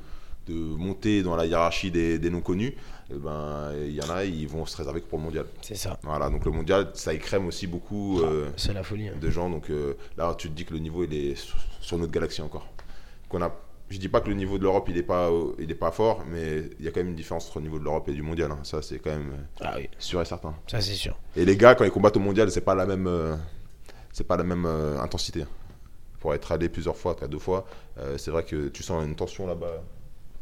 de monter dans la hiérarchie des, des non connus, eh ben il y en a, ils vont se réserver que pour le mondial. c'est ça Voilà, donc le mondial, ça écrème aussi beaucoup euh, c'est la folie hein. de gens. Donc euh, là, tu te dis que le niveau, il est sur, sur notre galaxie encore. Qu'on a, je dis pas que le niveau de l'Europe, il est pas, euh, il est pas fort, mais il y a quand même une différence entre le niveau de l'Europe et du mondial. hein. Ça, c'est quand même euh, ah oui sûr et certain. ça c'est sûr Et les gars, quand ils combattent au mondial, c'est pas la même, euh, c'est pas la même euh, intensité. Pour être allé plusieurs fois, deux fois, euh, c'est vrai que tu sens une tension là-bas.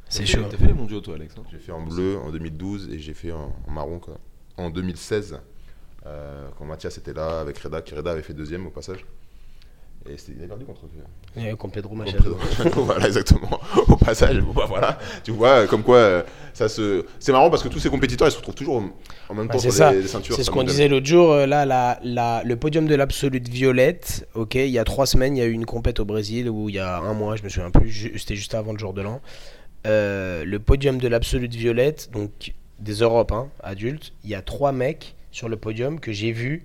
c'est fait- chaud T'as fait les mondiaux toi Alex hein J'ai fait en bleu en 2012 et j'ai fait en, en marron quoi. en 2016. euh, quand Mathias était là avec Reda, qui Reda avait fait deuxième au passage. Et c'était- il a perdu contre Ouais, contre Pedro Machado. Voilà, exactement. Au passage, bah, voilà. Tu vois, comme quoi, euh, ça se. C'est marrant parce que tous ces compétiteurs, ils se retrouvent toujours en- même Bah, temps sur ça. des, des ceintures. C'est ce qu'on disait l'autre jour. euh, Là, la, la- le podium de l'absolute violette. Ok, il y a trois semaines, il y a eu une compète au Brésil où il y a un mois, je me souviens plus. C'était juste avant le jour de l'an. Euh, le podium de l'absolute violette, donc des Europes, hein, adultes. Il y a trois mecs sur le podium que j'ai vu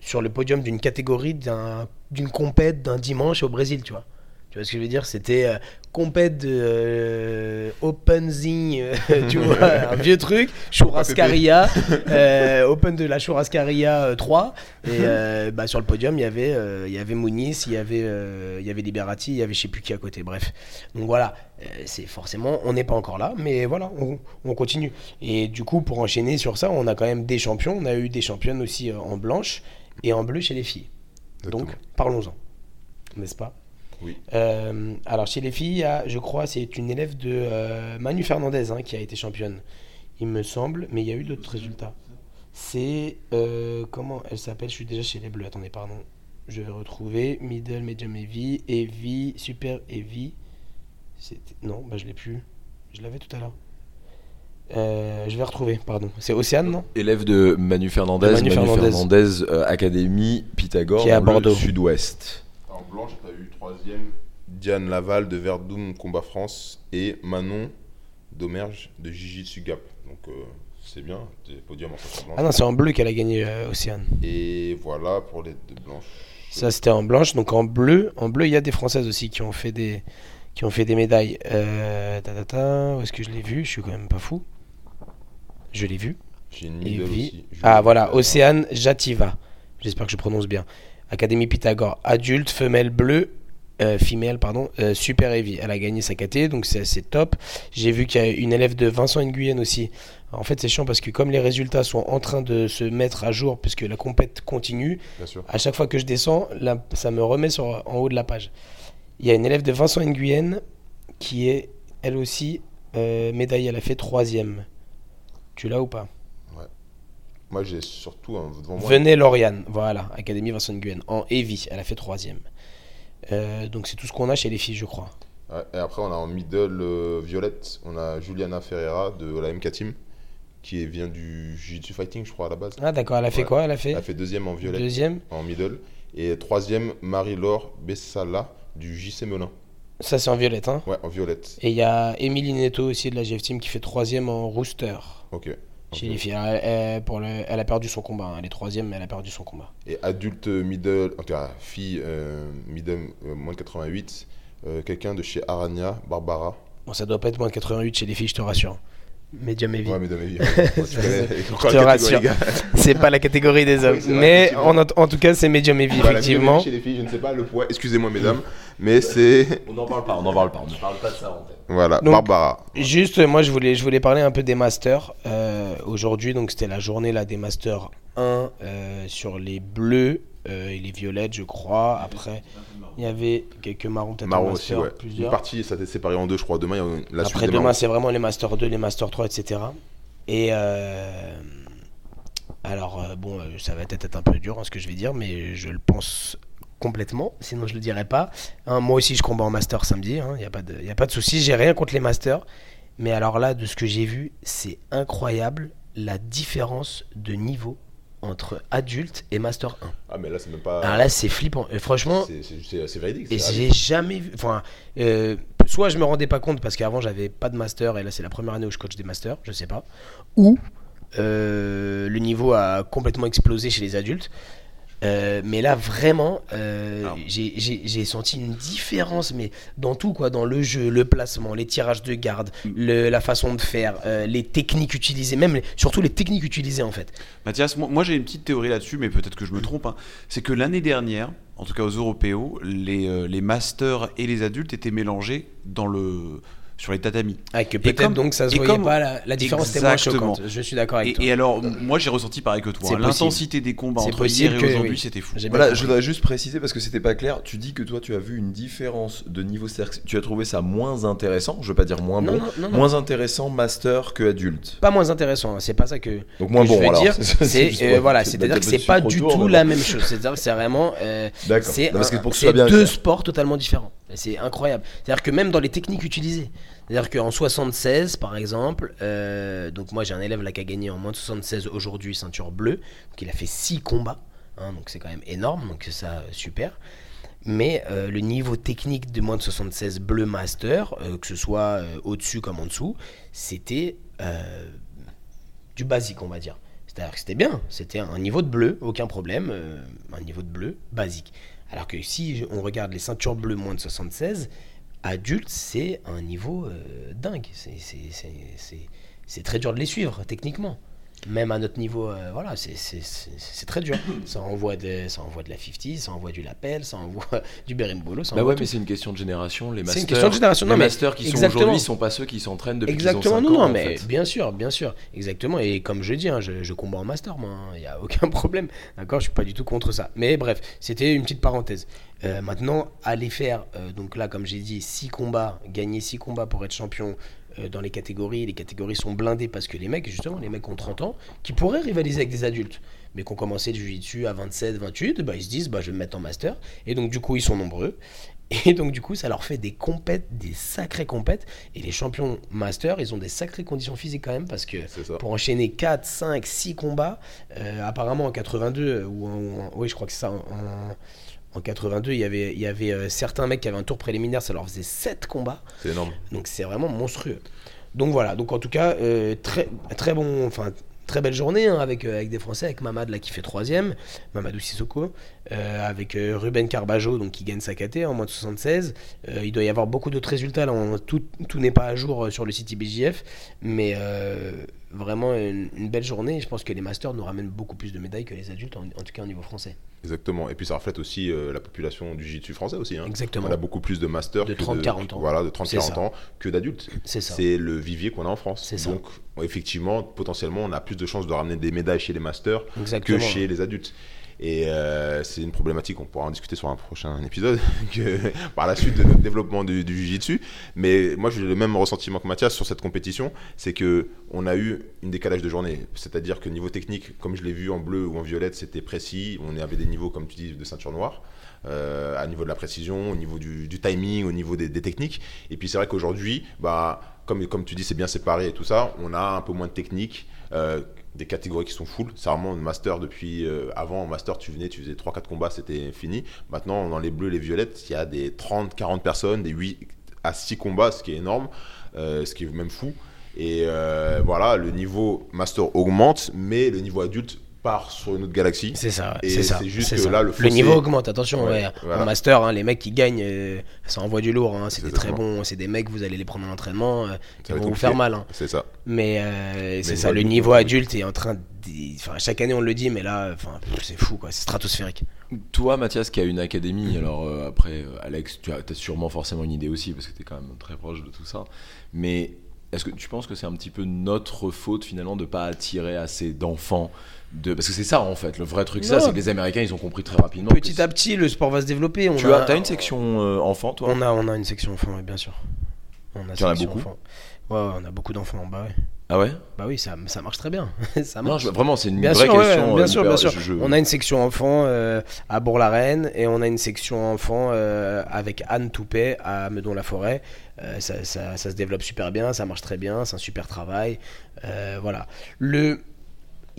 sur le podium d'une catégorie d'un- d'une compète d'un dimanche au Brésil, tu vois. Tu vois ce que je veux dire? C'était euh, compète de euh, Open Zing, euh, tu vois, un vieux truc, Churrascaria, euh, Open de la Churrascaria euh, 3. Et bah, sur le podium, il y avait, il y avait Muniz, il y avait, il y avait Liberati, il y avait je sais plus qui à côté. Bref. Donc voilà, c'est forcément, on n'est pas encore là, mais voilà, on, on continue. Et du coup, pour enchaîner sur ça, on a quand même des champions. On a eu des championnes aussi en blanche et en bleu chez les filles. Donc, parlons-en. N'est-ce pas? Oui. Euh, alors, chez les filles, a, je crois, c'est une élève de euh, Manu Fernandez hein, qui a été championne, il me semble, mais il y a eu d'autres résultats. C'est. euh, comment elle s'appelle? Je suis déjà chez les bleus. Attendez, pardon. Je vais retrouver. Middle, Medium Heavy, Heavy, Super Heavy. Non, bah je l'ai plus. Je l'avais tout à l'heure. Euh, je vais retrouver, pardon. C'est Océane, non Élève de Manu Fernandez, De Manu, Manu Fernandez, Fernandez. euh, Académie Pythagore Qui est à Bordeaux. sud-ouest. En blanche, tu as eu troisième Diane Laval de Verdun Combat France et Manon Domerge de Gigi Sugap. Donc euh, c'est bien, t'es podium en blanche. Ah non, c'est en bleu qu'elle a gagné euh, Océane. Et voilà pour les deux blanches. Ça, c'était en blanche. Donc en bleu, en bleu, il y a des Françaises aussi qui ont fait des, qui ont fait des médailles. Euh, ta, ta, ta, où est-ce que je l'ai vu? Je suis quand même pas fou. Je l'ai vu. J'ai une Et aussi. Ah voilà, Pittagore. Océane Jativa. J'espère que je prononce bien. Académie Pythagore, adulte, femelle bleue, euh, femelle, pardon, euh, super heavy. Elle a gagné sa KT, donc c'est assez top. J'ai vu qu'il y a une élève de Vincent Nguyen aussi. En fait, c'est chiant parce que comme les résultats sont en train de se mettre à jour, puisque la compète continue, Bien sûr. à chaque fois que je descends, là, ça me remet sur, en haut de la page. Il y a une élève de Vincent Nguyen qui est, elle aussi, euh, médaillée. Elle a fait troisième. Tu l'as ou pas Moi j'ai surtout un devant moi. Venez Lauriane, voilà, Académie Vincent Nguyen, en Heavy, elle a fait troisième. Euh, donc c'est tout ce qu'on a chez les filles, je crois. Ouais, et après on a en middle euh, violette, on a Juliana Ferreira de la MK Team qui vient du Jiu-Jitsu Fighting, je crois, à la base. Ah d'accord, elle a fait Ouais. quoi Elle a fait Elle a fait deuxième en violet, deuxième. en middle. Et troisième, Marie-Laure Bessala du JC Melun. Ça c'est en violette. Hein. Ouais, en violette. Et il y a Émilie Neto aussi de la GF Team qui fait troisième en rooster. Ok. Chez les filles. Elle, elle- pour le- elle a perdu son combat. hein. Elle est troisième, mais elle a perdu son combat. Et adulte middle, en tout cas, fille euh, middle euh, moins de 88, euh, quelqu'un de chez Arania, Barbara. Bon, ça doit pas être moins de 88 chez les filles, je te rassure. Medium heavy. Ouais, et messieurs. Je te rassure. C'est pas la catégorie des hommes. Oui, c'est vrai, mais en tout cas, c'est medium heavy, effectivement. Chez les filles, je ne sais pas le poids. Excusez-moi, mesdames, mais c'est. On n'en parle pas, on n'en parle pas, on ne parle pas de ça en tête. Voilà, Donc- Barbara. Juste, moi, je voulais, je voulais parler un peu des masters. Euh, Aujourd'hui, donc, c'était la journée là, des masters 1 euh, sur les bleus euh, et les violettes, je crois. Après, il y avait quelques marrons, peut-être Marron aussi, ouais. Une plusieurs. partie, ça s'est séparé en deux, je crois. Demain, il y a la suite Après, demain, c'est vraiment les Master 2, les Master 3, etc. Et euh, alors, euh, bon, euh, ça va peut-être être un peu dur hein, ce que je vais dire, mais je le pense complètement, sinon je le dirais pas. Hein, moi aussi, je combat en Master samedi, il n'y a pas de, y a pas de souci, j'ai rien contre les Masters. Mais alors là, de ce que j'ai vu, c'est incroyable la différence de niveau entre adulte et Master 1. Ah, mais là, c'est même pas. Alors là, c'est flippant. Et franchement, c'est- véridique. et j'ai jamais vu. Enfin, euh, soit je me rendais pas compte parce qu'avant j'avais pas de master et là c'est la première année où je coach des masters, je sais pas. Ou euh, le niveau a complètement explosé chez les adultes. Euh, mais là vraiment, euh, j'ai- senti une différence, mais dans tout quoi, dans le jeu, le placement, les tirages de garde, le- la façon de faire, euh, les techniques utilisées, même les- surtout les techniques utilisées en fait. Mathias, moi, moi, j'ai une petite théorie là-dessus, mais peut-être que je me trompe. hein. C'est que l'année dernière, en tout cas aux Européos, les, les masters et les adultes étaient mélangés dans le, sur les tatamis. Ah, que Et peut-être comme- donc ça se voyait comme- pas, la, la différence était moins Exactement. choquante. Je suis d'accord avec Et, toi. et alors, moi j'ai ressenti pareil que C'est toi. hein. possible. L'intensité des combats C'est entre possible hier et aujourd'hui, oui. c'était fou. Voilà, je voudrais juste préciser parce que c'était pas clair. Tu dis que toi, tu as vu une différence de niveau. Tu as trouvé ça moins intéressant, je veux pas dire moins Non, bon, non, non, non. moins intéressant master que adulte. pas moins intéressant, hein, c'est pas ça que, Donc moins que bon je veux alors. dire. C'est C'est euh, voilà, c'est c'est-à-dire que c'est pas du tout la même chose. C'est-à-dire que c'est vraiment euh, D'accord. c'est c'est deux sports totalement différents. C'est incroyable. C'est-à-dire que même dans les techniques utilisées, c'est-à-dire qu'en 76 par exemple, euh, donc moi j'ai un élève là qui a gagné en moins de 76 aujourd'hui ceinture bleue, donc il a fait 6 combats, hein, donc c'est quand même énorme, donc c'est ça super. Mais euh, le niveau technique de moins de 76 bleu master, euh, que ce soit euh, au-dessus comme en dessous, c'était euh, du basique, on va dire. C'est-à-dire que c'était bien, c'était un niveau de bleu, aucun problème, euh, un niveau de bleu basique. Alors que si on regarde les ceintures bleues moins de 76, adultes, c'est un niveau euh, dingue. C'est- très dur de les suivre, techniquement. Même à notre niveau, euh, voilà, c'est- très dur. Ça envoie, de, ça envoie de la 50, ça envoie du lapel, ça envoie du berimbolo, ça Bah envoie ouais, tout. mais c'est une question de génération. Les masters, une question de génération. les Non, mais masters qui sont aujourd'hui sont pas ceux qui s'entraînent depuis Exactement, 5 non, ans, non, en mais fait. bien sûr, bien sûr, exactement. Et comme je dis, hein, je, je combats en master, moi, il n'y a aucun problème. D'accord, je suis pas du tout contre ça. Mais bref, c'était une petite parenthèse. Euh, maintenant, aller faire, euh, donc là, comme j'ai dit, 6 combats, gagner 6 combats pour être champion dans les catégories. Les catégories sont blindées parce que les mecs, justement, les mecs ont 30 ans, qui pourraient rivaliser avec des adultes, mais qui ont commencé le jiu-jitsu à 27, 28, bah, ils se disent, bah, je vais me mettre en master. Et donc, du coup, ils sont nombreux. Et donc, du coup, ça leur fait des compètes, des sacrées compètes. Et les champions master, ils ont des sacrées conditions physiques quand même parce que pour enchaîner 4, 5, 6 combats, euh, apparemment en 82, ou en, ou en- oui, je crois que c'est ça, en, en- en 82, il y avait, il y avait euh, certains mecs qui avaient un tour préliminaire, ça leur faisait 7 combats. C'est énorme. Donc c'est vraiment monstrueux. Donc voilà, donc en tout cas, euh, très, très bon, enfin très belle journée hein, avec, euh, avec des Français, avec Mamad là qui fait troisième, Mamadou Sissoko, euh, avec euh, Ruben Carbajo donc qui gagne sa KT en moins de 76. Euh, il doit y avoir beaucoup d'autres résultats, là, on- tout, tout n'est pas à jour sur le site IBJF, mais vraiment une, une belle journée. Je pense que les masters nous ramènent beaucoup plus de médailles que les adultes, en, en tout cas au niveau français. Exactement. Et puis ça reflète aussi euh, la population du jiu-jitsu français aussi. hein. Exactement. On a beaucoup plus de masters De que 30-40 ans. Voilà, de C'est 30-40 ça. ans que d'adultes. C'est ça. C'est le vivier qu'on a en France. C'est ça. Donc effectivement, potentiellement, on a plus de chances de ramener des médailles chez les masters Exactement. que chez les adultes. Et euh, c'est une problématique, on pourra en discuter sur un prochain épisode, que, par la suite de notre développement du, du jiu-jitsu. Mais moi, j'ai le même ressentiment que Mathias sur cette compétition, c'est que on a eu une décalage de journée. C'est-à-dire que niveau technique, comme je l'ai vu en bleu ou en violette, c'était précis. On avait des niveaux, comme tu dis, de ceinture noire. euh, à niveau de la précision, au niveau du, du timing, au niveau des, des techniques. Et puis c'est vrai qu'aujourd'hui, bah, comme, comme tu dis, c'est bien séparé et tout ça, on a un peu moins de technique. Euh, des catégories qui sont full. C'est vraiment master depuis. euh, avant, en master, tu venais, tu faisais 3-4 combats, c'était fini. Maintenant, dans les bleus, les violettes, il y a des 30-40 personnes, des 8 à 6 combats, ce qui est énorme, euh, ce qui est même fou. Et voilà, le niveau master augmente, mais le niveau adulte part sur une autre galaxie. C'est ça, Et c'est ça. c'est juste que ça. là, le fossé- niveau augmente, attention. Ouais, ouais. voilà. En master, hein, les mecs qui gagnent, euh, ça envoie du lourd. hein. C'est des très bons, c'est des mecs, vous allez les prendre en entraînement, euh, ils vont vous faire mal. hein. C'est ça. Mais euh, c'est le ça, le niveau adulte est en train de. Enfin, chaque année on le dit, mais là, enfin, c'est fou, quoi. C'est stratosphérique. Toi, Mathias, qui a une académie, alors euh, après, euh, Alex, tu as, as sûrement forcément une idée aussi, parce que tu es quand même très proche de tout ça. Mais est-ce que tu penses que c'est un petit peu notre faute, finalement, de pas attirer assez d'enfants de... Parce que c'est ça, en fait, le vrai truc, ça, c'est que les Américains, ils ont compris très rapidement. Petit que à petit, le sport va se développer. On Tu a, as, as une section euh, enfant, toi? On a, on a une section enfant, bien sûr. On a Tu en as section beaucoup? enfant. Ouais, ouais, on a beaucoup d'enfants en bas. Ouais. Ah ouais? Bah oui, ça, ça marche très bien. ça Non, marche. je- vraiment, c'est une Bien vraie sûr, ouais, question. bien euh, sûr, hyper- bien sûr. je- je- On a une section enfant euh, à Bourg-la-Reine et on a une section enfant euh, avec Anne Toupet à Meudon-la-Forêt. Euh, ça, ça- ça se développe super bien, ça marche très bien, c'est un super travail. Euh, voilà. Le,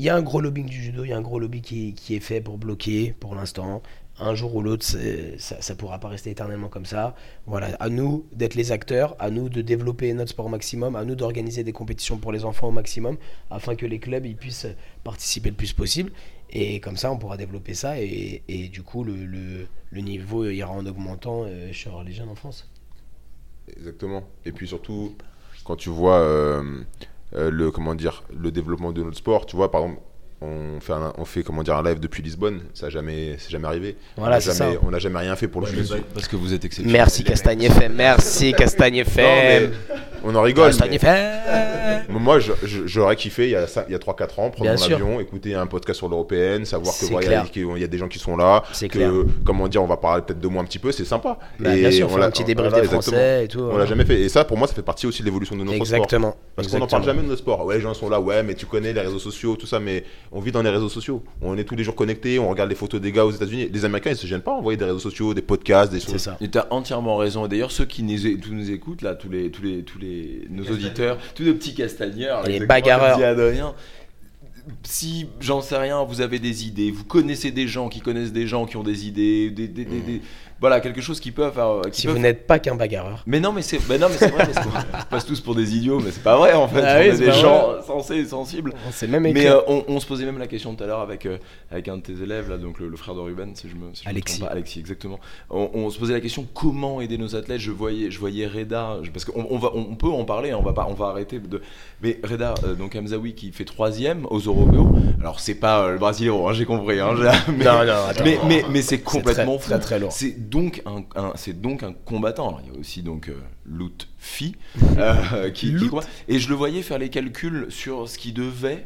il y a un gros lobbying du judo, il y a un gros lobby qui, est fait pour bloquer pour l'instant. Un jour ou l'autre, ça, ça pourra pas rester éternellement comme ça. Voilà, à nous d'être les acteurs, à nous de développer notre sport au maximum, à nous d'organiser des compétitions pour les enfants au maximum, afin que les clubs ils puissent participer le plus possible. Et comme ça, on pourra développer ça. Et, du coup, le, niveau ira en augmentant euh, chez les jeunes en France. Exactement. Et puis surtout, quand tu vois euh, euh, le comment dire le développement de notre sport, tu vois par exemple. On fait, un, on fait comment dire un live depuis Lisbonne, ça n'a jamais, c'est jamais arrivé. Voilà, on n'a jamais, on jamais rien fait pour le judo. Parce que vous êtes exceptionnel. Merci Castagne FM, merci Castagne FM. on en rigole. Castagne mais- FM. Moi, j'aurais kiffé il y a, cinq- il y a 3-4 ans, prendre Bien mon sûr. avion, écouter un podcast sur l'européenne, savoir que il y a- clair. qu'il y a des gens qui sont là, C'est que clair. comment dire, on va parler peut-être de moi un petit peu, c'est sympa. Bah, bien sûr, on l'a- un petit débrief voilà, des exactement. Français et tout. On l'a jamais fait. Et ça, pour moi, ça fait partie aussi de l'évolution de notre sport. Exactement. Parce qu'on n'en parle jamais de notre sport. Ouais, les gens sont là, ouais, mais tu connais les réseaux sociaux, tout ça, mais on vit dans les réseaux sociaux. On est tous les jours connectés, on regarde les photos des gars aux États-Unis. Les Américains, ils se gênent pas à envoyer des réseaux sociaux, des podcasts, des C'est choses. ça. Et t'as entièrement raison. Et d'ailleurs, ceux qui nous, tous nous écoutent, là, tous les, tous les, tous les, nos auditeurs, tous les petits castagneurs, Les bagarreurs. comme dit Adrien, si, j'en sais rien, vous avez des idées, vous connaissez des gens qui connaissent des gens qui ont des idées, des, des- des- des- voilà, quelque chose qui peut faire. Qui Si peut vous n'êtes pas qu'un bagarreur. mais non, mais c'est mais non, mais c'est vrai, parce qu'on passe tous pour des idiots, mais c'est pas vrai en fait. Ah on oui, est c'est des gens sensés et sensibles. C'est même écrit. Mais euh, on, on se posait même la question tout à l'heure avec, euh, avec un de tes élèves, là, donc le, le frère de Ruben, si je me, si je me Alexis. pas. Alexis, exactement. On, on se posait la question comment aider nos athlètes? Je voyais, je voyais Reda, je- parce qu'on on va, on peut en parler, on va pas, on va arrêter de. Mais Reda, euh, donc Hamzaoui qui fait troisième aux Européos. Alors c'est pas euh, le Brasileiro, hein, j'ai compris. Hein, mais, Non, non, attends. mais, mais, mais c'est C'est complètement très, fou. très, très lourd. C'est donc un, un- c'est donc un combattant. Alors, il y a aussi donc euh, Lutfi euh, qui. Et je le voyais faire les calculs sur ce qui devait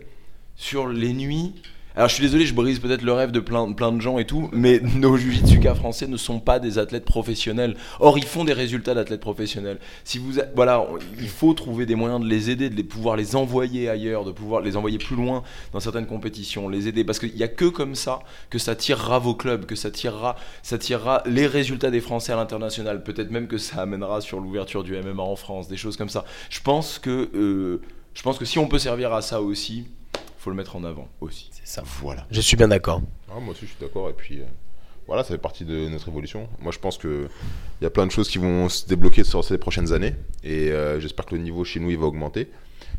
sur les nuits. Alors je suis désolé, je brise peut-être le rêve de plein, de gens et tout, mais nos jujitsuka français ne sont pas des athlètes professionnels. Or, ils font des résultats d'athlètes professionnels. Si vous, voilà, il faut trouver des moyens de les aider, de les pouvoir les envoyer ailleurs, de pouvoir les envoyer plus loin dans certaines compétitions, les aider, parce qu'il n'y a que comme ça que ça tirera vos clubs, que ça tirera, ça tirera les résultats des Français à l'international. Peut-être même que ça amènera sur l'ouverture du MMA en France, des choses comme ça. Je pense que, euh, je pense que si on peut servir à ça aussi, faut le mettre en avant aussi. C'est ça. Voilà. Je suis bien d'accord. Ah, moi aussi, je suis d'accord. Et puis, euh, voilà, ça fait partie de notre évolution. Moi, je pense qu'il y a plein de choses qui vont se débloquer sur ces prochaines années. Et euh, j'espère que le niveau chez nous, il va augmenter.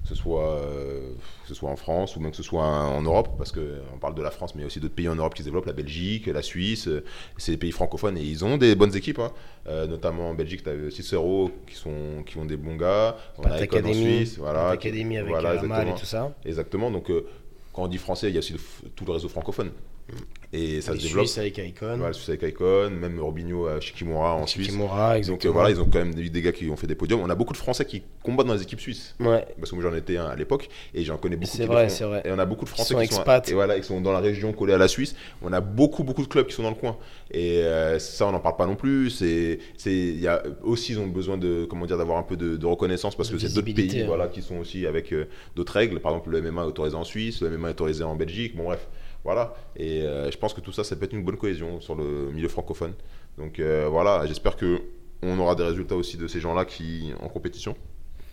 Que ce, soit, euh, que ce soit en France ou même que ce soit en Europe. Parce qu'on parle de la France, mais il y a aussi d'autres pays en Europe qui se développent. La Belgique, la Suisse. euh, c'est des pays francophones et ils ont des bonnes équipes. hein. Euh, notamment en Belgique, tu as Cicero qui, sont, qui ont des bons gars. On a en Suisse. Voilà, Pat Academy avec voilà, euh, Amal et exactement. tout ça. Exactement. Donc, euh, quand on dit français, il y a aussi le tout le réseau francophone. Et ça Les se développe. Suisses avec Icon. Voilà, Suisse avec Icon, même Robinho à Shikimura en Suisse. Kimura, Donc exactement. euh, voilà, ils ont quand même des, des gars qui ont fait des podiums. On a beaucoup de Français qui combattent dans les équipes suisses. Ouais. Parce que moi j'en étais un à l'époque et j'en connais beaucoup C'est qui vrai, c'est vrai. Et on a beaucoup de Français sont qui sont, expats. et voilà, qui sont dans la région collée à la Suisse. On a beaucoup beaucoup de clubs qui sont dans le coin. Et euh, ça on n'en parle pas non plus. C'est c'est il y a aussi ils ont besoin de comment dire d'avoir un peu de, de reconnaissance parce De que c'est d'autres pays hein. voilà qui sont aussi avec euh, d'autres règles. Par exemple le MMA est autorisé en Suisse, le MMA est autorisé en Belgique. Bon bref. Voilà, et euh, je pense que tout ça, ça peut être une bonne cohésion sur le milieu francophone. Donc euh, voilà, j'espère que on aura des résultats aussi de ces gens-là qui en compétition.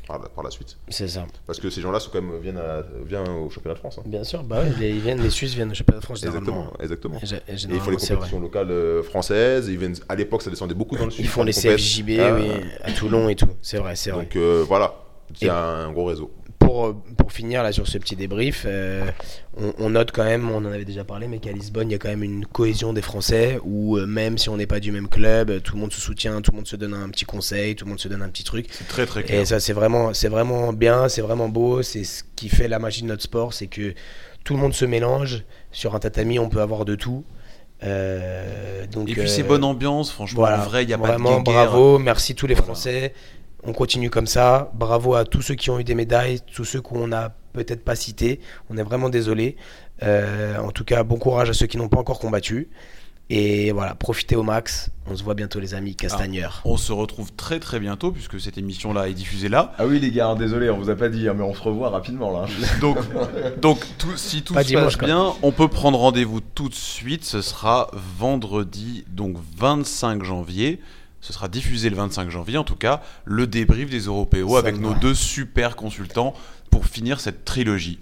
par la, suite. C'est ça. Parce que ces gens-là sont quand même, viennent, à- viennent au championnat de France. hein. Bien sûr, bah les, ils viennent, les Suisses viennent au championnat de France. Exactement, exactement. Et gé- et Et il faut les compétitions locales euh, françaises. Ils viennent, à l'époque, ça descendait beaucoup dans le sud. Ils font faire les. CFJB, Ah, oui, à Toulon et tout. C'est vrai, c'est vrai. Donc euh, voilà, c'est Et- un gros réseau. Pour, euh, pour finir là sur ce petit débrief, euh, on, on note quand même, on en avait déjà parlé, mais qu'à Lisbonne, il y a quand même une cohésion des Français où euh, même si on n'est pas du même club, tout le monde se soutient, tout le monde se donne un petit conseil, tout le monde se donne un petit truc. C'est très très clair. Et ça, c'est vraiment, c'est vraiment bien, c'est vraiment beau. C'est ce qui fait la magie de notre sport, c'est que tout le monde se mélange. Sur un tatami, on peut avoir de tout. Euh, donc, Et puis c'est bonne ambiance, franchement. voilà, en vrai, il n'y a pas de vraiment bravo, merci tous les Voilà. On continue comme ça. Bravo à tous ceux qui ont eu des médailles, tous ceux qu'on n'a peut-être pas cités. On est vraiment désolé. Euh, en tout cas, bon courage à ceux qui n'ont pas encore combattu. Et voilà, profitez au max. On se voit bientôt les amis Castagneurs. On se retrouve très très bientôt puisque cette émission-là est diffusée là. Ah oui les gars, hein, désolé, on vous a pas dit, hein, mais on se revoit rapidement là. Donc, donc tout- si tout Pas se dimanche, passe quoi. bien, on peut prendre rendez-vous tout de suite. Ce sera vendredi, donc 25 janvier. Ce sera diffusé le 25 janvier, en tout cas, le débrief des Européos avec nos deux super consultants pour finir cette trilogie.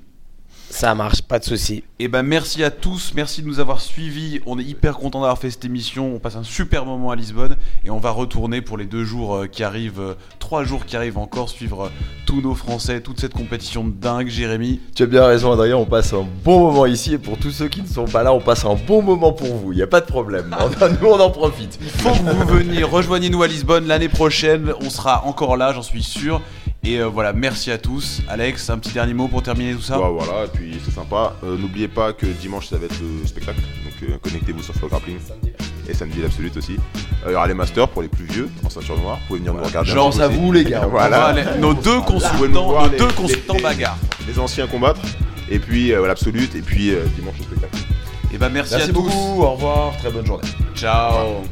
Ça marche, pas de souci. Et ben merci à tous, merci de nous avoir suivis. On est hyper content d'avoir fait cette émission. On passe un super moment à Lisbonne et on va retourner pour les deux jours euh, qui arrivent, euh, trois jours qui arrivent encore, suivre euh, tous nos Français, toute cette compétition de dingue, Jérémy. Tu as bien raison Adrien, on passe un bon moment ici et pour tous ceux qui ne sont pas là, on passe un bon moment pour vous, il n'y a pas de problème. Nous on en profite. faut que vous veniez, rejoignez-nous à Lisbonne l'année prochaine, on sera encore là, j'en suis sûr. Et euh, voilà, merci à tous. Alex, un petit dernier mot pour terminer tout ça Bah, voilà, et puis c'est sympa. Euh, N'oubliez pas que dimanche ça va être le spectacle, donc euh, connectez-vous sur Flow Grappling. Et samedi l'absolute aussi. Euh, il y aura les masters pour les plus vieux en ceinture noire. Vous pouvez venir nous regarder. Genre aussi. vous les gars. Voilà. Nos deux consultants, nos les- deux consultants les- bagarre. Les anciens combattre. Et puis euh, l'absolute. Et puis euh, dimanche le spectacle. Et ben merci, Merci à tous. beaucoup, au revoir, très bonne journée. Ciao.